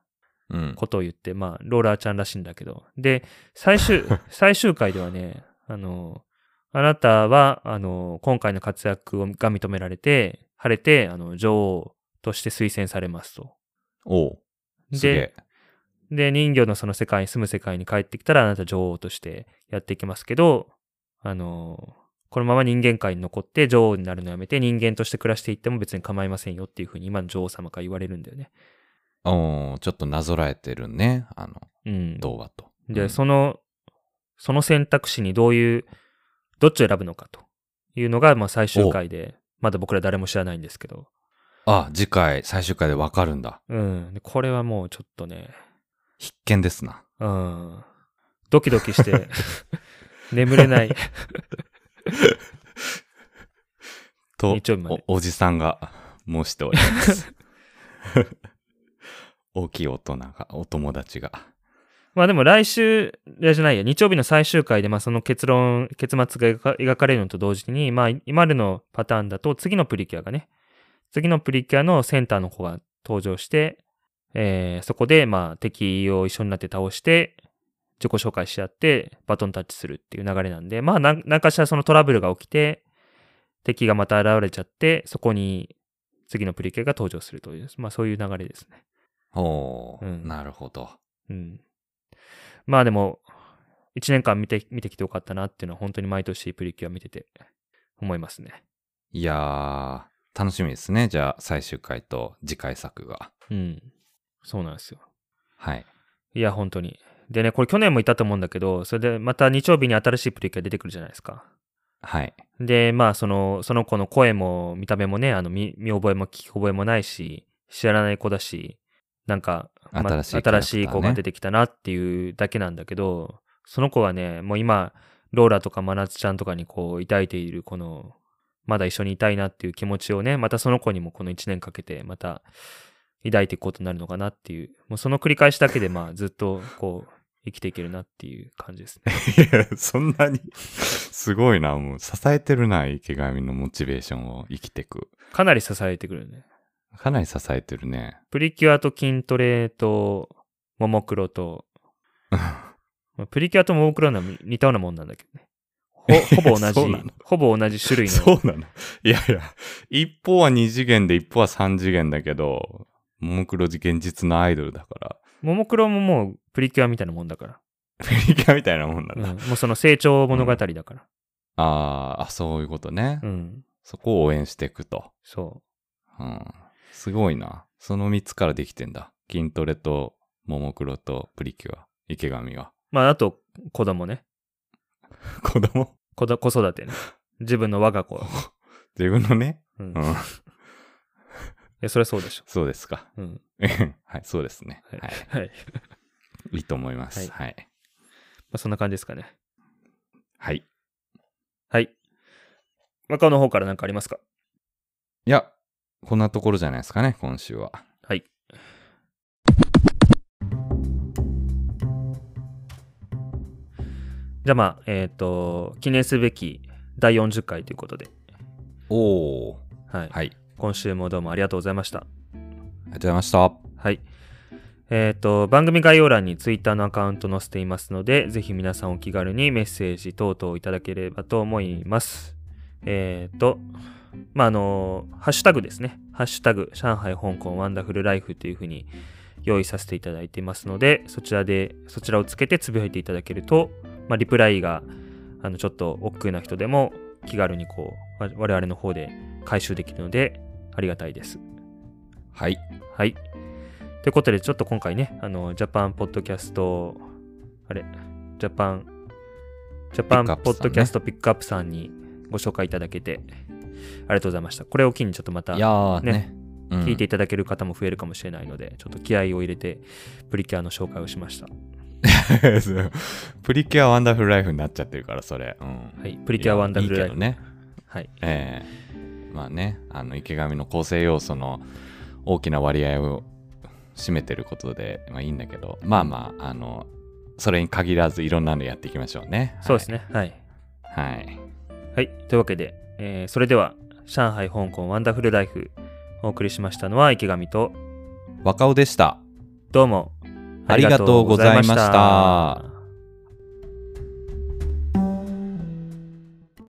S2: うん。
S1: ことを言って、まあ、ローラーちゃんらしいんだけど。で、最終、最終回ではね、あの、あなたは、あの、今回の活躍をが認められて、晴れて、あの、女王として推薦されますと。
S2: おう。すげえ。
S1: で、人魚のその世界に住む世界に帰ってきたら、あなた女王としてやっていきますけど、あの、このまま人間界に残って女王になるのやめて人間として暮らしていっても別に構いませんよっていうふうに今の女王様から言われるんだよね。
S2: おうちょっとなぞらえてるね。あの、
S1: うん。
S2: 童話と。
S1: で、
S2: うん
S1: その、その選択肢にどういう、どっちを選ぶのかというのが、まあ最終回で、まだ僕ら誰も知らないんですけど、
S2: あ、次回、最終回でわかるんだ。
S1: うん。でこれはもうちょっとね、
S2: 必見ですな。
S1: うん。ドキドキして、眠れない。
S2: と
S1: 日曜日まで
S2: お、おじさんが申しております。大きい大人が、お友達が。
S1: まあでも来週、じゃないや、日曜日の最終回で、まあその結論、結末が描か描かれるのと同時に、まあ今までのパターンだと、次のプリキュアがね、次のプリキュアのセンターの子が登場して、えーそこで、まあ敵を一緒になって倒して、自己紹介し合って、バトンタッチするっていう流れなんで、まあなんなんかしらそのトラブルが起きて、敵がまた現れちゃって、そこに次のプリキュアが登場するという、まあそういう流れですね。
S2: おー、
S1: うん
S2: なるほど。
S1: うん。まあでも、一年間見て、見てきてよかったなっていうのは本当に毎年プリキュア見てて思いますね。
S2: いやー、楽しみですね。じゃあ、最終回と次回作が。
S1: うん。そうなんですよ。
S2: はい。
S1: いや、本当に。でね、これ去年も言ったと思うんだけど、それでまた日曜日に新しいプリキュア出てくるじゃないですか。
S2: はい。
S1: で、まあ、その、その子の声も見た目もね、あの、見、見覚えも聞き覚えもないし、知らない子だし、なんか、ま
S2: 新しい
S1: 新しい子が出てきたなっていうだけなんだけど、その子がね、もう今、ローラとか真夏ちゃんとかにこう、抱いているこの、まだ一緒にいたいなっていう気持ちをね、またその子にもこの1年かけて、また、抱いていくことになるのかなっていう、もうその繰り返しだけで、まあ、ずっと、こう、生きていけるなっていう感じですね。
S2: いや、そんなに、すごいな。もう、支えてるな、池上のモチベーションを生きてく。
S1: かなり支えてくるね。
S2: かなり支えてるね。
S1: プリキュアと筋トレと、ももクロと、まあプリキュアとももクロは似たようなもんなんだけどね。ほほぼ同じほぼ同じ種類の。
S2: そうなの。いやいや、一方は二次元で一方は三次元だけど、ももクロ現実のアイドルだから、
S1: ももクロももうプリキュアみたいなもんだか
S2: プリキュアみたいなもんなん
S1: ら。
S2: だ。
S1: うん、もうその成長物語だから。
S2: あーあ、そういうことね。
S1: うん。
S2: そこを応援していくと。
S1: そ
S2: うん。すごいな。その三つからできてんだ。筋トレと、ももクロとプリキュア、池上は。
S1: う。まあ、あと、子供ね。
S2: 子供？
S1: 子ど子育てね。自分の我が子。
S2: 自分のね？
S1: うん。い
S2: うん。
S1: や、それはそうでしょ。
S2: そうですか。
S1: うん。
S2: はい、そうですね。
S1: はい。
S2: はい。
S1: はい。ま
S2: いいと思います。
S1: は
S2: はい。
S1: あ、そんな感じですかね。
S2: はい。
S1: はい。若尾の方から何かありますか？
S2: いや、こんなところじゃないですかね、今週は。
S1: はい。じゃあまあ、えっ、と、記念すべき第40回ということで、
S2: おー。
S1: はい。
S2: はい。
S1: 今週もどうもありがとうございました。
S2: ありがとうございました。
S1: はい。えっ、と、番組概要欄に Twitter のアカウント載せていますので、ぜひ皆さんお気軽にメッセージ等々いただければと思います。えっ、と、まあ、あの、ハッシュタグですね。ハッシュタグ、上海、香港、ワンダフルライフというふうに用意させていただいていますので、そちらで、そちらをつけてつぶやいていただけると、まあ、リプライが、あの、ちょっと億劫な人でも気軽にこう、わ我々の方で回収できるので、ありがたいです。
S2: はい。
S1: はい。ということで、ちょっと今回ね、あの、ジャパンポッドキャスト、あれ、ジャパン、ジャパンポッドキャストピックアップさんにご紹介いただけて、ありがとうございました。これを機にちょっとまたね
S2: ね。うん
S1: 聞いていただける方も増えるかもしれないので、ちょっと気合を入れて、プリキュアの紹介をしました。
S2: プリキュアワンダフルライフになっちゃってるから、それ。うん。
S1: はい。プリキュアワンダフルライフ。
S2: いいね。
S1: はい。
S2: ええまあね、あの、池上の構成要素の大きな割合を占めてることで、まあいいんだけど、まあまあ、あの、それに限らずいろんなのやっていきましょうね。
S1: そうですね。はい。
S2: はい。
S1: はい。というわけで、えーそれでは、上海、香港、ワンダフルライフ、お送りしましたのは池上と、
S2: 若尾でした。
S1: どうも
S2: ありがとうございました